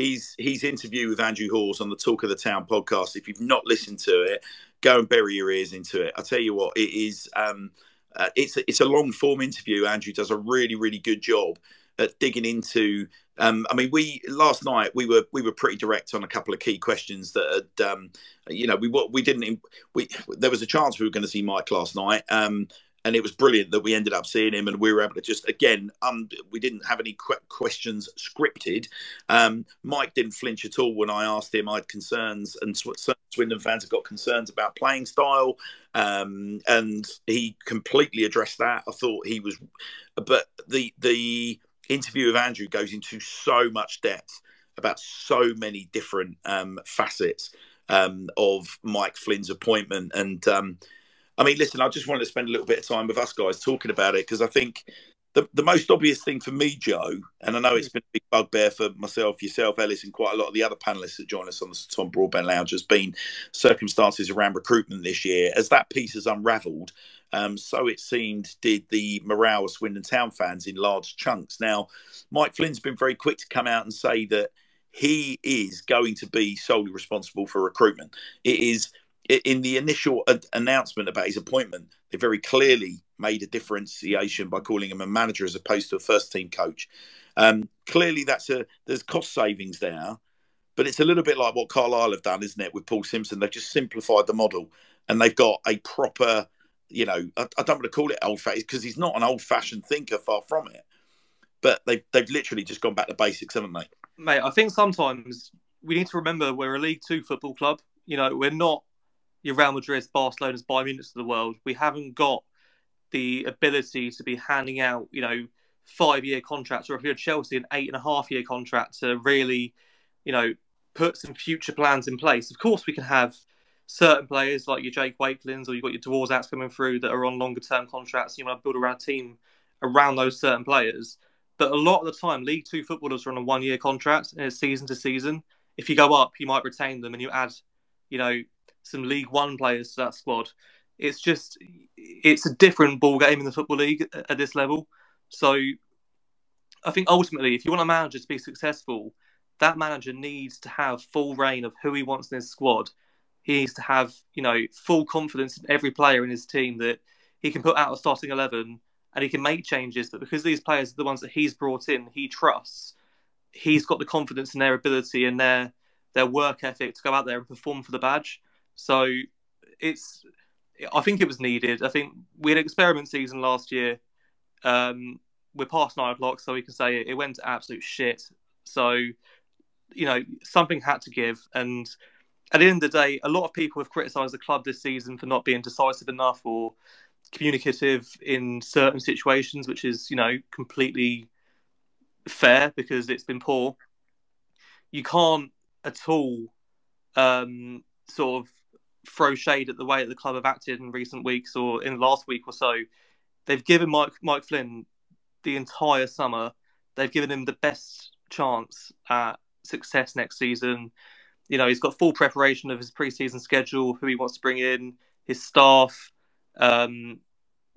His his interview with Andrew Hawes on the Talk of the Town podcast. If you've not listened to it, go and bury your ears into it. I tell you what, it is. Um, uh, it's a, it's a long form interview. Andrew does a really really good job at digging into. Um, I mean, we last night we were we were pretty direct on a couple of key questions that had, um, you know, we what we didn't we there was a chance we were going to see Mike last night. Um, and it was brilliant that we ended up seeing him, and we were able to just again, um, we didn't have any que- questions scripted. Um, Mike didn't flinch at all when I asked him. I had concerns and Swindon fans have got concerns about playing style, um, and he completely addressed that. I thought he was, but the the interview of Andrew goes into so much depth about so many different um, facets um, of Mike Flynn's appointment, and um, I mean, listen, I just wanted to spend a little bit of time with us guys talking about it because I think the, the most obvious thing for me, Joe, and I know it's been a big bugbear for myself, yourself, Ellis, and quite a lot of the other panelists that join us on the Tom Broadbent Lounge, has been circumstances around recruitment this year. As that piece has unravelled, um, so it seemed did the morale of Swindon Town fans in large chunks. Now, Mike Flynn's been very quick to come out and say that he is going to be solely responsible for recruitment. It is in the initial announcement about his appointment, they very clearly made a differentiation by calling him a manager as opposed to a first team coach. Um, clearly, that's a there's cost savings there, but it's a little bit like what Carlisle have done, isn't it, with Paul Simpson? They've just simplified the model and they've got a proper, you know, I, I don't want to call it old fashioned because he's not an old fashioned thinker, far from it. But they've they've literally just gone back to basics, haven't they?
Mate, I think sometimes we need to remember we're a League Two football club. You know, we're not your Real Madrid, Barcelona's, Bayern Munich of the world. We haven't got the ability to be handing out, you know, five year contracts, or if you're Chelsea, an eight and a half year contract to really, you know, put some future plans in place. Of course, we can have certain players like your Jake Wakelins or you've got your Dvorak's coming through that are on longer term contracts. You want to build around a team around those certain players. But a lot of the time, League Two footballers are on a one year contract and it's season to season. If you go up, you might retain them and you add, you know, some League One players to that squad. It's just it's a different ball game in the football league at this level. So I think ultimately, if you want a manager to be successful, that manager needs to have full reign of who he wants in his squad. He needs to have you know full confidence in every player in his team that he can put out a starting eleven and he can make changes. But because these players are the ones that he's brought in, he trusts. He's got the confidence in their ability and their their work ethic to go out there and perform for the badge. So it's, I think it was needed. I think we had experiment season last year. Um, we're past nine o'clock, so we can say it, it went to absolute shit. So, you know, something had to give. And at the end of the day, a lot of people have criticised the club this season for not being decisive enough or communicative in certain situations, which is, you know, completely fair because it's been poor. You can't at all um, sort of throw shade at the way that the club have acted in recent weeks or in the last week or so. They've given Mike Mike Flynn the entire summer. They've given him the best chance at success next season. You know, he's got full preparation of his preseason schedule, who he wants to bring in, his staff, um,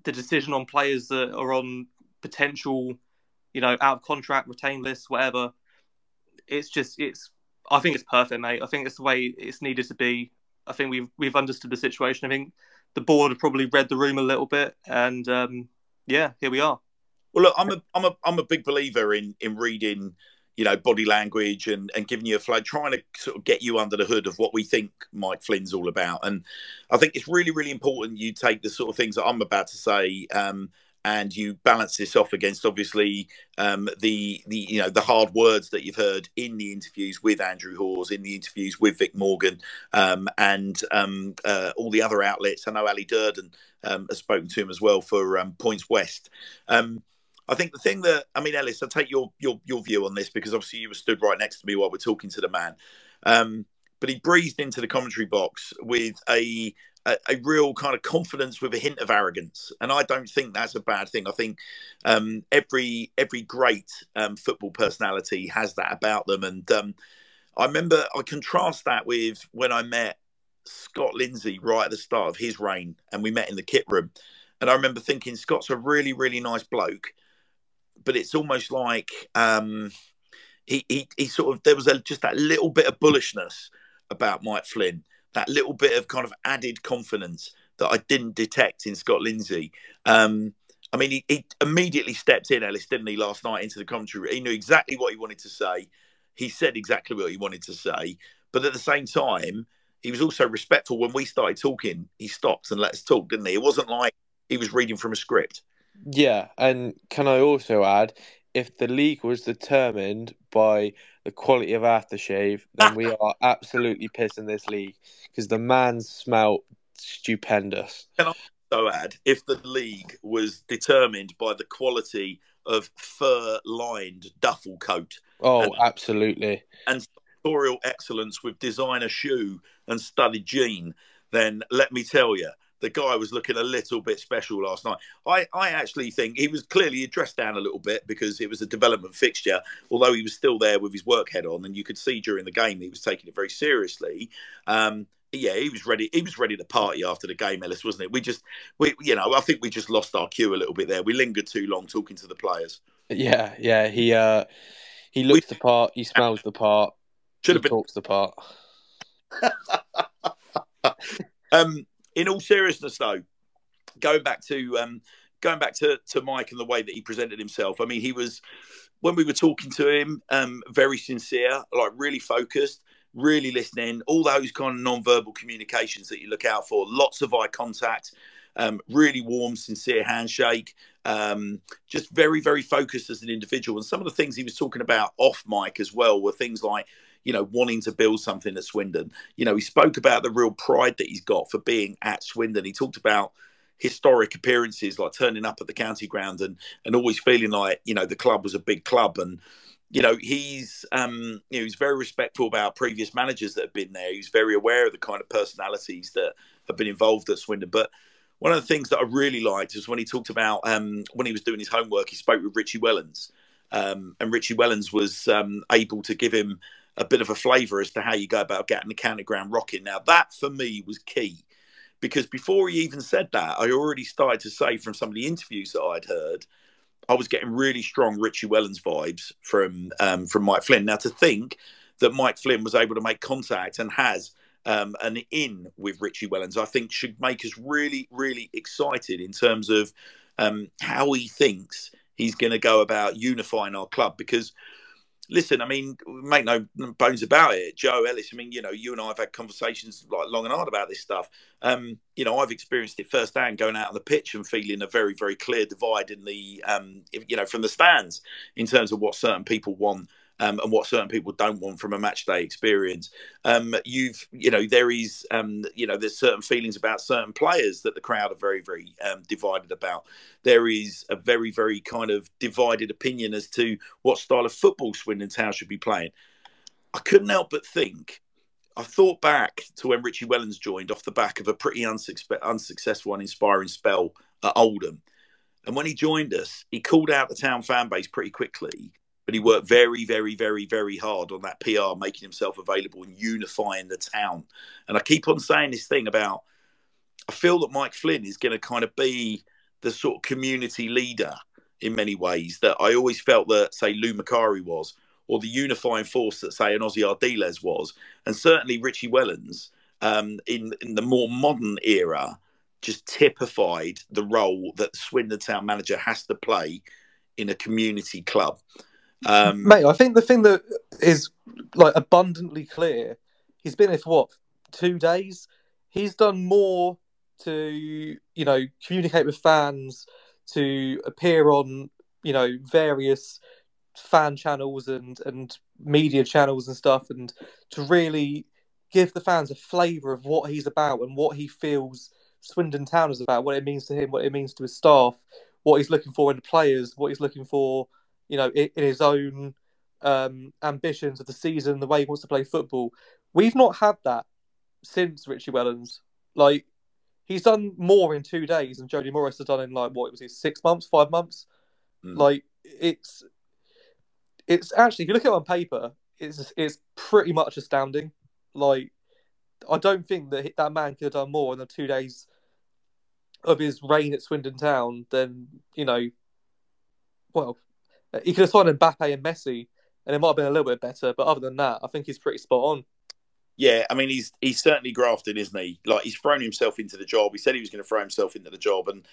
the decision on players that are on potential, you know, out of contract, retain lists, whatever. It's just, it's. I think it's perfect, mate. I think it's the way it's needed to be. I think we've we've understood the situation. I think the board have probably read the room a little bit, and um, yeah, here we are.
Well, look, I'm a I'm a I'm a big believer in in reading, you know, body language and and giving you a flow, trying to sort of get you under the hood of what we think Mike Flynn's all about. And I think it's really really important you take the sort of things that I'm about to say. Um, and you balance this off against obviously um, the the you know the hard words that you've heard in the interviews with Andrew Hawes, in the interviews with Vic Morgan, um, and um, uh, all the other outlets. I know Ali Durden um, has spoken to him as well for um, Points West. Um, I think the thing that I mean, Ellis, I'll take your your your view on this because obviously you were stood right next to me while we're talking to the man. but he breathed into the commentary box with a a, a, real kind of confidence with a hint of arrogance, and I don't think that's a bad thing. I think um, every every great um, football personality has that about them, and um, I remember I contrast that with when I met Scott Lindsay right at the start of his reign, and we met in the kit room, and I remember thinking Scott's a really really nice bloke, but it's almost like um, he, he he sort of there was a, just that little bit of bullishness about Mike Flynn that little bit of kind of added confidence that I didn't detect in Scott Lindsay. Um, I mean, he, he, immediately stepped in, Ellis, didn't he, last night into the commentary? He knew exactly what he wanted to say. He said exactly what he wanted to say. But at the same time, he was also respectful. When we started talking, he stopped and let us talk, didn't he? It wasn't like he was reading from a script.
Yeah. And can I also add, if the league was determined by the quality of aftershave, then we are absolutely pissing this league because the man smelt stupendous.
So add if the league was determined by the quality of fur-lined duffel coat
Oh,
And-
absolutely.
and sartorial excellence with designer shoe and studded jean, then let me tell you, the guy was looking a little bit special last night. I, I actually think he was clearly dressed down a little bit because it was a development fixture, although he was still there with his work head on, and you could see during the game he was taking it very seriously. Um, yeah, he was ready. He was ready to party after the game, Ellis, wasn't it? We just, we, you know, I think we just lost our cue a little bit there. We lingered too long talking to the players.
Yeah, yeah. He uh, he looks the part. He smells the part.
Should
he
have been
talks the part.
Um, in all seriousness, though, going back to um, going back to, to Mike and the way that he presented himself. I mean, he was when we were talking to him, um, very sincere, like really focused, really listening. All those kind of non-verbal communications that you look out for. Lots of eye contact. Um, really warm, sincere handshake. Um, just very, very focused as an individual. And some of the things he was talking about off mic as well were things like, you know, wanting to build something at Swindon. You know, he spoke about the real pride that he's got for being at Swindon. He talked about historic appearances like turning up at the county ground and and always feeling like you know the club was a big club and you know he's um you know he's very respectful about previous managers that have been there he's very aware of the kind of personalities that have been involved at Swindon but one of the things that I really liked is when he talked about um when he was doing his homework he spoke with Richie Wellens um and Richie Wellens was um able to give him a bit of a flavour as to how you go about getting the county ground rocking now that for me was key because before he even said that, I already started to say from some of the interviews that I'd heard, I was getting really strong Richie Wellens vibes from um, from Mike Flynn. Now to think that Mike Flynn was able to make contact and has um, an in with Richie Wellens, I think should make us really, really excited in terms of um, how he thinks he's going to go about unifying our club because listen, I mean, make no bones about it. Joe Ellis, I mean, you know, you and I have had conversations like long and hard about this stuff. Um, you know, I've experienced it firsthand going out on the pitch and feeling a very, very clear divide in the, um, you know, from the stands in terms of what certain people want. Um, and what certain people don't want from a match day experience. Um, you've, you know, there is, um, you know, there's certain feelings about certain players that the crowd are very, very um, divided about. There is a very, very kind of divided opinion as to what style of football Swindon Town should be playing. I couldn't help but think. I thought back to when Richie Wellens joined off the back of a pretty unsuccess- unsuccessful and inspiring spell at Oldham. And when he joined us, he called out the town fan base pretty quickly but he worked very, very, very, very hard on that PR, making himself available and unifying the town. And I keep on saying this thing about I feel that Mike Flynn is going to kind of be the sort of community leader in many ways that I always felt that, say, Lou Macari was, or the unifying force that, say, an Ozzy Ardiles was. And certainly Richie Wellens um, in, in the more modern era just typified the role that Swindon Town manager has to play in a community club. Um,
Mate, I think the thing that is like abundantly clear, he's been here for what two days. He's done more to you know communicate with fans, to appear on you know various fan channels and and media channels and stuff, and to really give the fans a flavour of what he's about and what he feels Swindon Town is about, what it means to him, what it means to his staff, what he's looking for in the players, what he's looking for you know, in, in his own um, ambitions of the season, the way he wants to play football. We've not had that since Richie Wellens. Like, he's done more in two days than Jody Morris has done in like what was it, six months, five months.
Mm.
Like, it's it's actually if you look at it on paper, it's it's pretty much astounding. Like, I don't think that that man could have done more in the two days of his reign at Swindon Town than you know. Well, he could have signed Mbappe and Messi, and it might have been a little bit better. But other than that, I think he's pretty spot on.
Yeah, I mean he's he's certainly grafted, isn't he? Like he's thrown himself into the job. He said he was going to throw himself into the job, and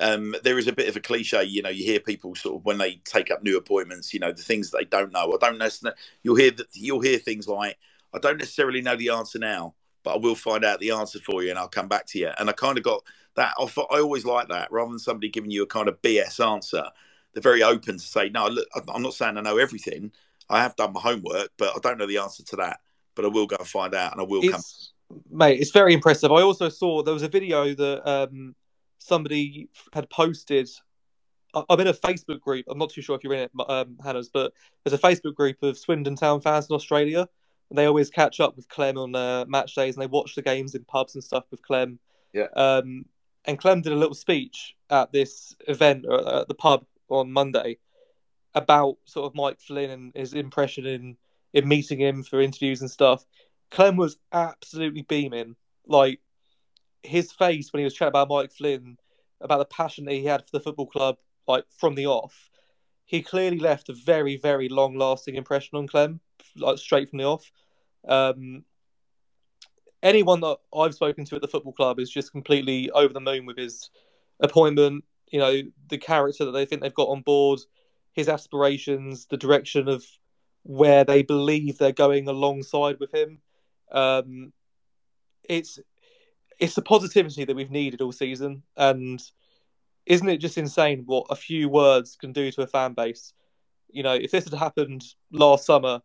um, there is a bit of a cliche. You know, you hear people sort of when they take up new appointments. You know, the things they don't know. I don't necessarily. You'll hear that. You'll hear things like, "I don't necessarily know the answer now, but I will find out the answer for you, and I'll come back to you." And I kind of got that. I, I always like that, rather than somebody giving you a kind of BS answer they're very open to say, no, look, I'm not saying I know everything. I have done my homework, but I don't know the answer to that. But I will go and find out, and I will
it's, come. Mate, it's very impressive. I also saw there was a video that um, somebody had posted. I'm in a Facebook group. I'm not too sure if you're in it, um, Hannah's, but there's a Facebook group of Swindon Town fans in Australia. And they always catch up with Clem on uh, match days, and they watch the games in pubs and stuff with Clem.
Yeah.
Um, and Clem did a little speech at this event uh, at the pub on Monday about sort of Mike Flynn and his impression in in meeting him for interviews and stuff. Clem was absolutely beaming. Like his face when he was chatting about Mike Flynn, about the passion that he had for the football club, like from the off. He clearly left a very, very long lasting impression on Clem, like straight from the off. Um, anyone that I've spoken to at the football club is just completely over the moon with his appointment. You know, the character that they think they've got on board, his aspirations, the direction of where they believe they're going alongside with him. Um, it's it's the positivity that we've needed all season, and isn't it just insane what a few words can do to a fan base? You know, if this had happened last summer,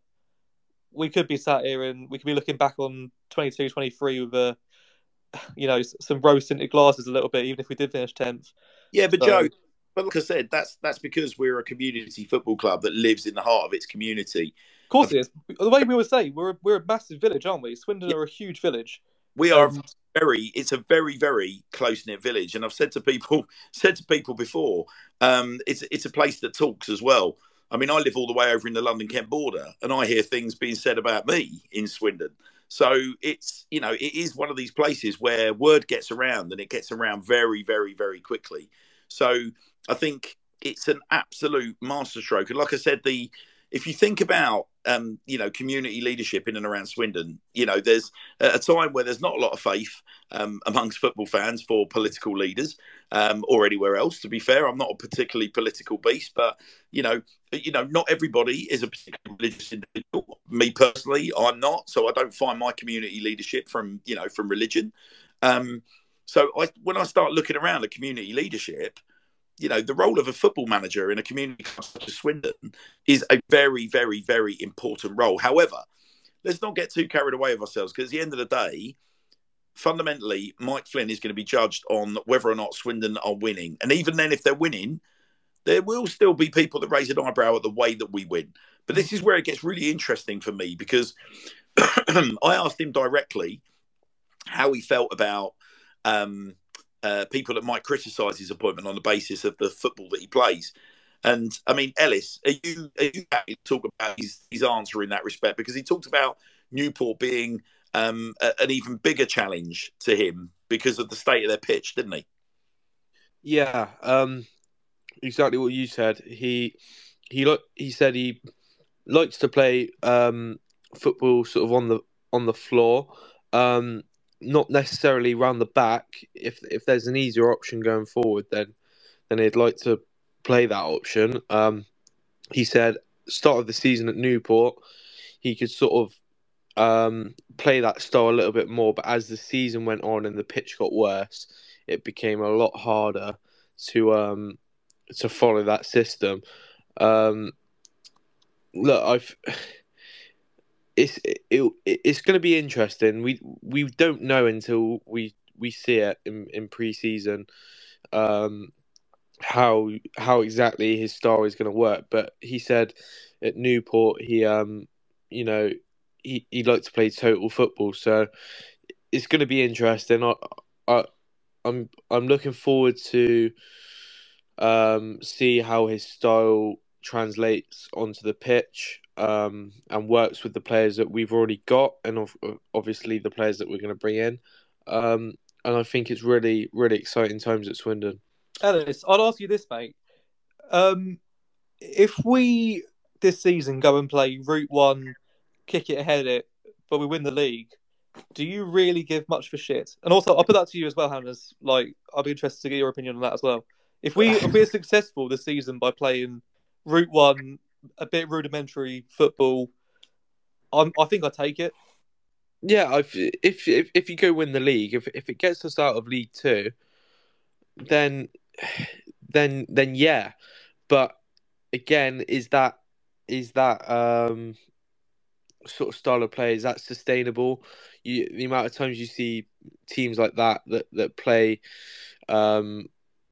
we could be sat here and we could be looking back on 22, 23 with a, you know, some rose tinted glasses a little bit, even if we did finish tenth.
Yeah, but so, Joe, but like I said, that's that's because we're a community football club that lives in the heart of its community.
Of course, it is. The way we always say, we're a, we're a massive village, aren't we? Swindon yeah. are a huge village.
We are um, very. It's a very very close knit village, and I've said to people said to people before, um, it's it's a place that talks as well. I mean, I live all the way over in the London Kent border, and I hear things being said about me in Swindon. So it's you know it is one of these places where word gets around, and it gets around very, very, very quickly. So I think it's an absolute masterstroke. And like I said, the if you think about um, you know community leadership in and around Swindon, you know there's a time where there's not a lot of faith um, amongst football fans for political leaders um, or anywhere else. To be fair, I'm not a particularly political beast, but you know, you know, not everybody is a particularly religious individual. Me personally, I'm not, so I don't find my community leadership from you know from religion. Um, so I, when I start looking around at community leadership, you know, the role of a football manager in a community such as Swindon is a very, very, very important role. However, let's not get too carried away with ourselves because at the end of the day, fundamentally, Mike Flynn is going to be judged on whether or not Swindon are winning. And even then, if they're winning, there will still be people that raise an eyebrow at the way that we win. But this is where it gets really interesting for me because I asked him directly how he felt about um, uh, people that might criticise his appointment on the basis of the football that he plays. And I mean, Ellis, are you are you happy to talk about his, his answer in that respect? Because he talked about Newport being um, a, an even bigger challenge to him because of the state of their pitch, didn't he?
Yeah, um, exactly what you said. He he he said he likes to play um, football sort of on the on the floor. Um, not necessarily round the back. If if there's an easier option going forward, then then he'd like to play that option. Um, he said start of the season at Newport, he could sort of um, play that style a little bit more. But as the season went on and the pitch got worse, it became a lot harder to um, to follow that system. Um, look, I've it's it, it it's going to be interesting. We we don't know until we we see it in in preseason um, how how exactly his style is going to work. But he said at Newport he um you know he he liked to play total football, so it's going to be interesting. I I I'm I'm looking forward to um see how his style translates onto the pitch um, and works with the players that we've already got, and obviously the players that we're going to bring in. Um, and I think it's really, really exciting times at Swindon.
Ellis, I'd ask you this, mate. Um, if we this season go and play Route One, kick it ahead it, but we win the league, do you really give much for shit? And also, I'll put that to you as well, Hannes. Like, I'll be interested to get your opinion on that as well. If we if we're successful this season by playing Route One, a bit rudimentary football, I'm, I think I take it.
Yeah, if, if if if you go win the league, if if it gets us out of League Two, then then then yeah. but again, is that is that um sort of style of play is that sustainable? You the amount of times you see teams like that that that play um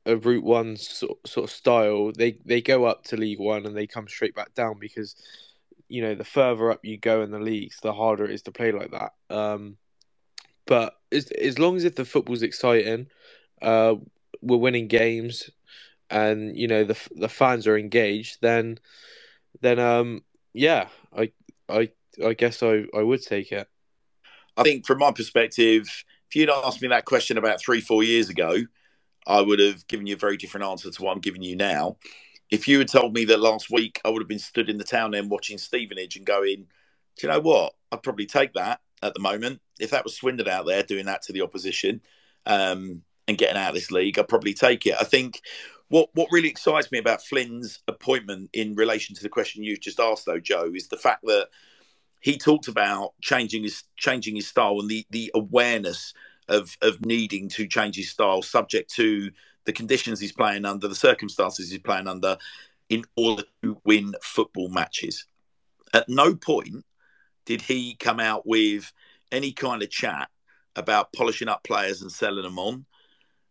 a Route One sort, sort of style, they they go up to League One and they come straight back down because you know the further up you go in the leagues, the harder it is to play like that. Um, but as as long as if the football's exciting, uh, we're winning games, and you know the the fans are engaged, then then um yeah, I I I guess I I would take it.
I think from my perspective, if you'd asked me that question about three four years ago, I would have given you a very different answer to what I'm giving you now. If you had told me that last week, I would have been stood in the town end watching Stevenage and going, do you know what? I'd probably take that at the moment. If that was Swindon out there doing that to the opposition um, and getting out of this league, I'd probably take it. I think what what really excites me about Flynn's appointment in relation to the question you just asked, though, Joe, is the fact that he talked about changing his changing his style and the the awareness of of needing to change his style, subject to the conditions he's playing under, the circumstances he's playing under, in order to win football matches. At no point did he come out with any kind of chat about polishing up players and selling them on.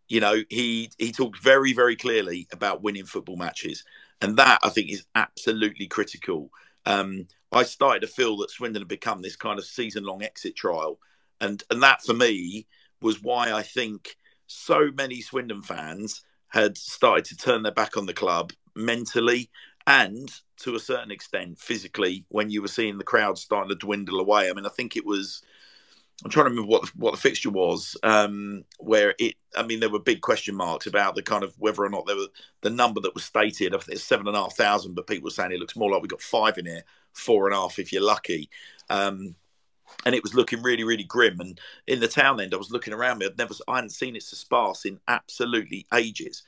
You know, he he talked very very clearly about winning football matches, and that I think is absolutely critical. Um, I started to feel that Swindon had become this kind of season long exit trial, and and that for me was why I think so many Swindon fans had started to turn their back on the club mentally and to a certain extent physically when you were seeing the crowd starting to dwindle away. I mean, I think it was. I'm trying to remember what the, what the fixture was, um, where it. I mean, there were big question marks about the kind of whether or not there were the number that was stated. I think it's seven and a half thousand, but people were saying it looks more like we got five in here, four and a half if you're lucky. Um, and it was looking really, really grim. And in the town end, I was looking around me. I'd never, I hadn't seen it so sparse in absolutely ages.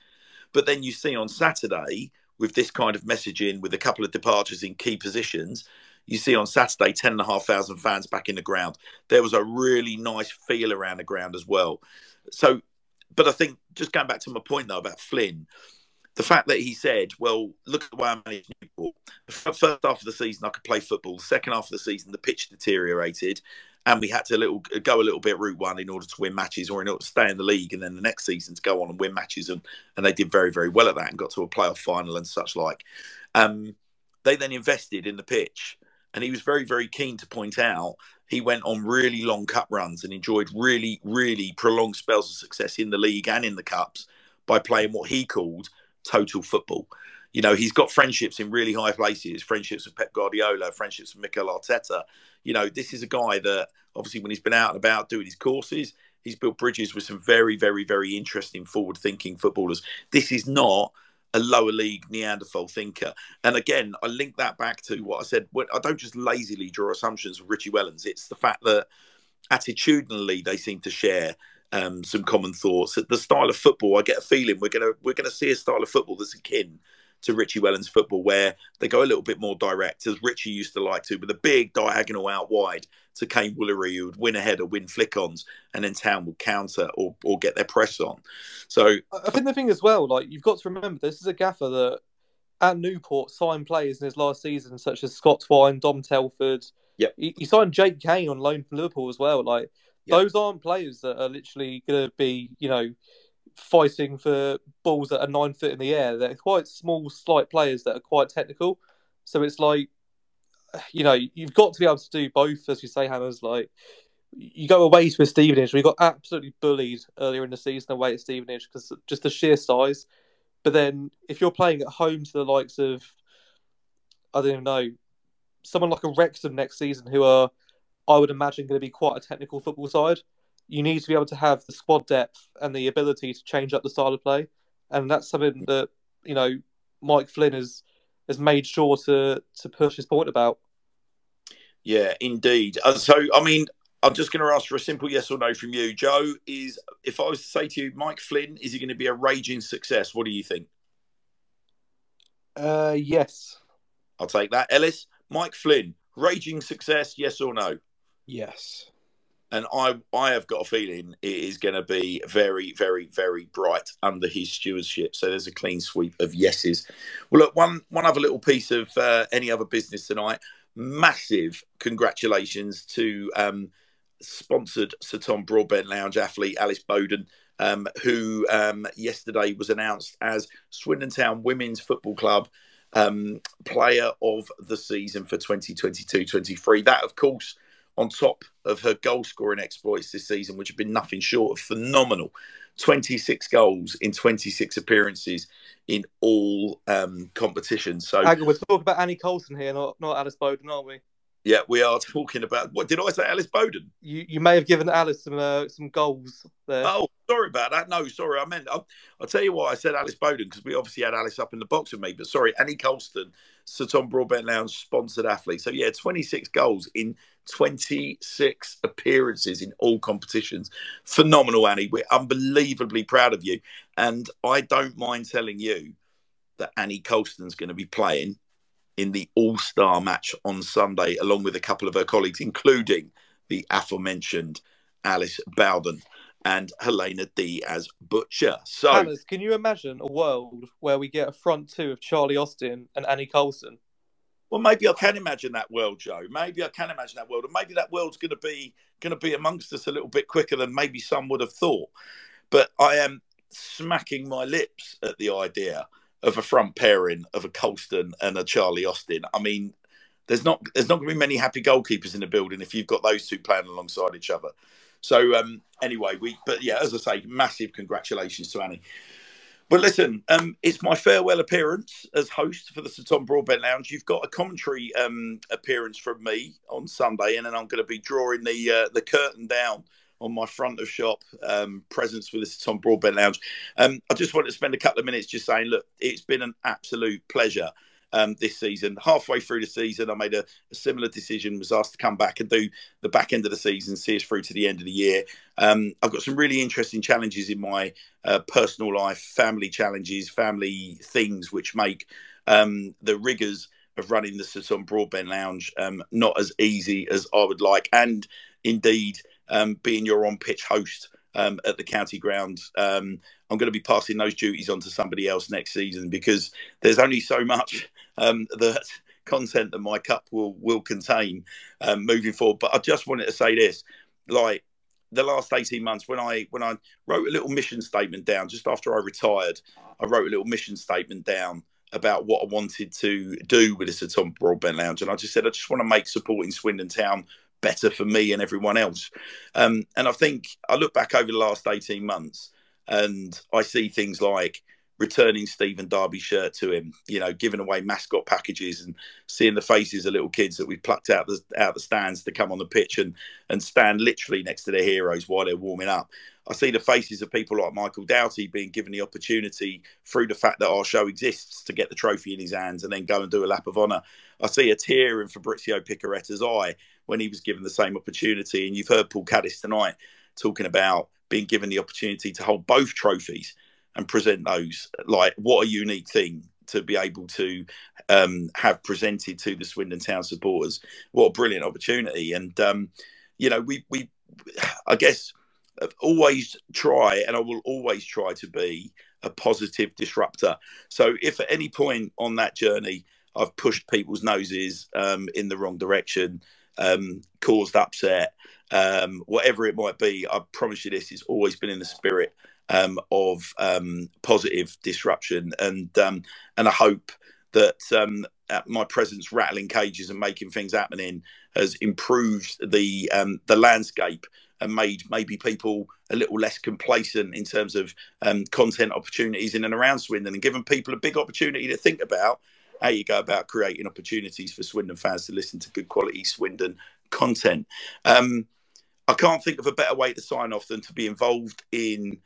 But then you see on Saturday with this kind of messaging, with a couple of departures in key positions, you see on Saturday ten and a half thousand fans back in the ground. There was a really nice feel around the ground as well. So, but I think just going back to my point though about Flynn, the fact that he said, "Well, look at the way I managed Newport. The first half of the season, I could play football. The second half of the season, the pitch deteriorated, and we had to little go a little bit route one in order to win matches, or in order to stay in the league, and then the next season to go on and win matches, and and they did very very well at that and got to a playoff final and such like. Um, they then invested in the pitch, and he was very very keen to point out he went on really long cup runs and enjoyed really really prolonged spells of success in the league and in the cups by playing what he called total football. You know, he's got friendships in really high places, friendships with Pep Guardiola, friendships with Mikel Arteta. You know, this is a guy that obviously when he's been out and about doing his courses, he's built bridges with some very, very, very interesting forward thinking footballers. This is not a lower league Neanderthal thinker. And again, I link that back to what I said. I don't just lazily draw assumptions of Richie Wellens. It's the fact that attitudinally they seem to share um, some common thoughts. The style of football, I get a feeling we're gonna we're gonna see a style of football that's akin to Richie Wellens football, where they go a little bit more direct, as Richie used to like to, with a big diagonal out wide to Kaine Woolery, who would win ahead or win flick-ons, and then Town would counter or, or get their press on. So
I think the thing as well, like you've got to remember, this is a gaffer that at Newport signed players in his last season, such as Scott Twine, Dom Telford.
Yep.
He, he signed Jake Cain on loan from Liverpool as well. Like Those aren't players that are literally going to be, you know, fighting for balls that are nine foot in the air. They're quite small, slight players that are quite technical. So it's like, you know, you've got to be able to do both, as you say, Hammers. Like, you go away to a Stevenage. We got absolutely bullied earlier in the season away at Stevenage because just the sheer size. But then if you're playing at home to the likes of, I don't even know, someone like a Wrexham next season who are I would imagine going to be quite a technical football side. You need to be able to have the squad depth and the ability to change up the style of play, and that's something that you know Mike Flynn has has made sure to to push his point about.
Yeah, indeed. Uh, so, I mean, I'm just going to ask for a simple yes or no from you, Joe. Is if I was to say to you, Mike Flynn, is he going to be a raging success? What do you think?
Uh, yes.
I'll take that. Ellis, Mike Flynn, raging success, yes or no?
Yes.
and I I have got a feeling it is going to be very very very bright under his stewardship. So there's a clean sweep of yeses. Well, look one one other little piece of uh, any other business tonight. Massive congratulations to um, sponsored Sir Tom Broadbent Lounge athlete Alice Bowden. Um, who um, yesterday was announced as Swindon Town Women's Football Club um, Player of the Season for 2022 23. That, of course, on top of her goal scoring exploits this season, which have been nothing short of phenomenal 26 goals in 26 appearances in all um, competitions. So,
Hang on, we're talking about Annie Colson here, not, not Alice Bowden, aren't we?
Yeah, we are talking about what did I say, Alice Bowden?
You you may have given Alice some uh, some goals there.
Oh, sorry about that. No, sorry, I meant I'll, I'll tell you why I said Alice Bowden because we obviously had Alice up in the box with me. But sorry, Annie Colston, Sir Tom Broadbent Lounge sponsored athlete. So yeah, 26 goals in 26 appearances in all competitions. Phenomenal, Annie. We're unbelievably proud of you, and I don't mind telling you that Annie Colston's going to be playing in the All Star match on Sunday, along with a couple of her colleagues, including the aforementioned Alice Bowden and Helena D as Butcher. So,
Alice, can you imagine a world where we get a front two of Charlie Austin and Annie Colson?
well, maybe I can imagine that world, Joe. Maybe I can imagine that world, and maybe that world's going to be going to be amongst us a little bit quicker than maybe some would have thought. But I am smacking my lips at the idea of a front pairing of a Colston and a Charlie Austin. I mean, there's not there's not going to be many happy goalkeepers in the building if you've got those two playing alongside each other. So um, anyway, we but yeah, as I say, massive congratulations to Annie. But listen, um, it's my farewell appearance as host for the Sir Tom Broadbent Lounge. You've got a commentary um, appearance from me on Sunday, and then I'm going to be drawing the uh, the curtain down on my front of shop um, presence with the Sir Tom Broadbent Lounge. Um, I just wanted to spend a couple of minutes just saying, look, it's been an absolute pleasure um, this season. Halfway through the season, I made a, a, similar decision, was asked to come back and do the back end of the season, see us through to the end of the year. Um, I've got some really interesting challenges in my uh, personal life, family challenges, family things, which make um, the rigours of running the Tom Broadbent Lounge um, not as easy as I would like. And indeed, um, being your on pitch host um, at the county ground. Um, I'm going to be passing those duties on to somebody else next season because there's only so much um, that content that my cup will will contain um, moving forward. But I just wanted to say this, like the last 18 months when I when I wrote a little mission statement down just after I retired, I wrote a little mission statement down about what I wanted to do with this at Tom Broadbent Lounge, and I just said I just want to make supporting Swindon Town better for me and everyone else. Um, and I think I look back over the last 18 months and I see things like returning Stephen Darby shirt to him, you know, giving away mascot packages and seeing the faces of little kids that we've plucked out the out the stands to come on the pitch and and stand literally next to their heroes while they're warming up. I see the faces of people like Michael Doughty being given the opportunity through the fact that our show exists to get the trophy in his hands and then go and do a lap of honour. I see a tear in Fabrizio Piccareta's eye when he was given the same opportunity. And you've heard Paul Caddis tonight talking about being given the opportunity to hold both trophies and present those. Like, what a unique thing to be able to um, have presented to the Swindon Town supporters. What a brilliant opportunity! And um, you know, we we I guess always try, and I will always try to be a positive disruptor. So, if at any point on that journey I've pushed people's noses um, in the wrong direction, um, caused upset, um, whatever it might be, I promise you this, it's always been in the spirit um, of um, positive disruption, and um, and I hope that um, my presence rattling cages and making things happening has improved the the landscape and made maybe people a little less complacent in terms of um, content opportunities in and around Swindon and given people a big opportunity to think about how you go about creating opportunities for Swindon fans to listen to good quality Swindon content. Um, I can't think of a better way to sign off than to be involved in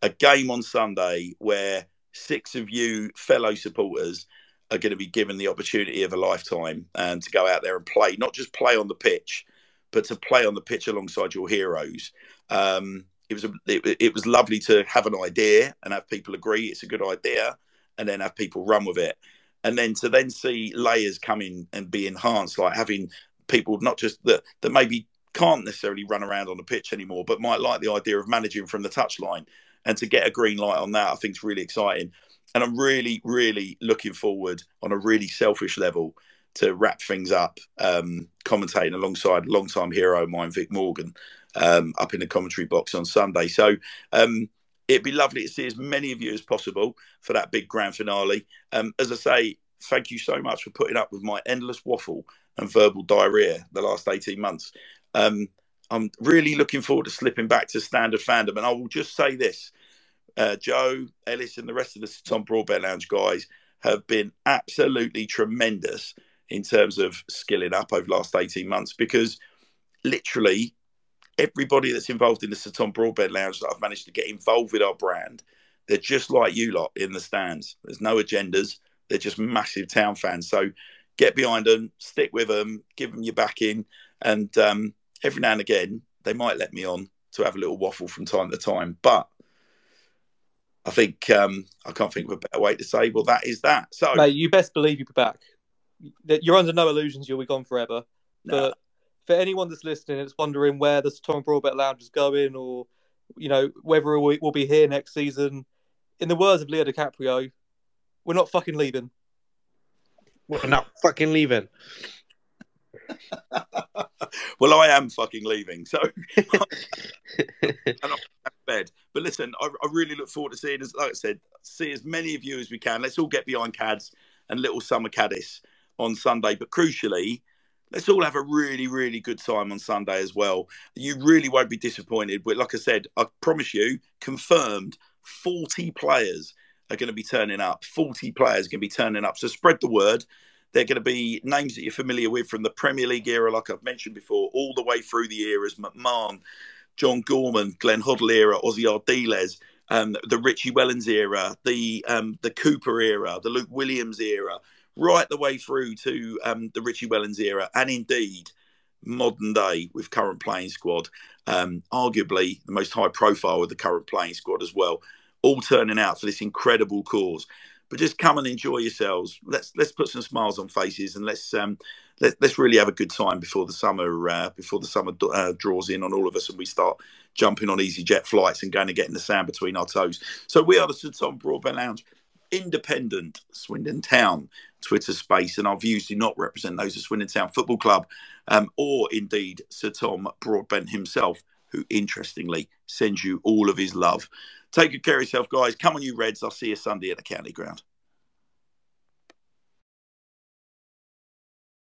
a game on Sunday where six of you fellow supporters are going to be given the opportunity of a lifetime and to go out there and play, not just play on the pitch, but to play on the pitch alongside your heroes. Um, it was a, it, it, was lovely to have an idea and have people agree it's a good idea, and then have people run with it, and then to then see layers come in and be enhanced, like having people not just that that maybe can't necessarily run around on the pitch anymore, but might like the idea of managing from the touchline and to get a green light on that, I think is really exciting. And I'm really, really looking forward on a really selfish level to wrap things up, um, commentating alongside long-time hero of mine, Vic Morgan, um, up in the commentary box on Sunday. So um, it'd be lovely to see as many of you as possible for that big grand finale. Um, as I say, thank you so much for putting up with my endless waffle and verbal diarrhea the last 18 months. Um, I'm really looking forward to slipping back to standard fandom. And I will just say this uh, Joe, Ellis, and the rest of the Tom Broadbent Lounge guys have been absolutely tremendous in terms of skilling up over the last 18 months because literally everybody that's involved in the Sir Tom Broadbent Lounge that I've managed to get involved with our brand, they're just like you lot in the stands. There's no agendas. They're just massive town fans. So get behind them, stick with them, give them your backing, and um, every now and again they might let me on to have a little waffle from time to time. But I think um, I can't think of a better way to say. Well, that is that. So,
mate, you best believe you'll be back. You're under no illusions you'll be gone forever. But for anyone that's listening, it's wondering where the Tom Broadbent Lounge is going, or you know whether we'll be here next season. In the words of Leo DiCaprio, we're not fucking leaving.
We're not fucking leaving.
well, I am fucking leaving. So, and I'm bed. But listen, I, I, really look forward to seeing, as like I said, see as many of you as we can. Let's all get behind Cads and Little Summer Caddis on Sunday. But crucially, let's all have a really, really good time on Sunday as well. You really won't be disappointed. But like I said, I promise you, confirmed 40 players are going to be turning up. 40 players are going to be turning up. So spread the word. They're going to be names that you're familiar with from the Premier League era, like I've mentioned before, all the way through the eras McMahon, John Gorman, Glenn Hoddle era, Ossie Ardiles, um, the Richie Wellens era, the um, the Cooper era, the Luke Williams era, right the way through to um, the Richie Wellens era, and indeed modern day with current playing squad, um, arguably the most high profile of the current playing squad as well, all turning out for this incredible cause. But just come and enjoy yourselves. Let's let's put some smiles on faces and let's um, let, us really have a good time before the summer uh, before the summer uh, draws in on all of us and we start jumping on EasyJet flights and going to get in the sand between our toes. So we are the Sir Tom Broadbent Lounge, independent Swindon Town Twitter space, and our views do not represent those of Swindon Town Football Club um, or indeed Sir Tom Broadbent himself, who interestingly sends you all of his love. Take good care of yourself, guys. Come on, you Reds. I'll see you Sunday at the County Ground.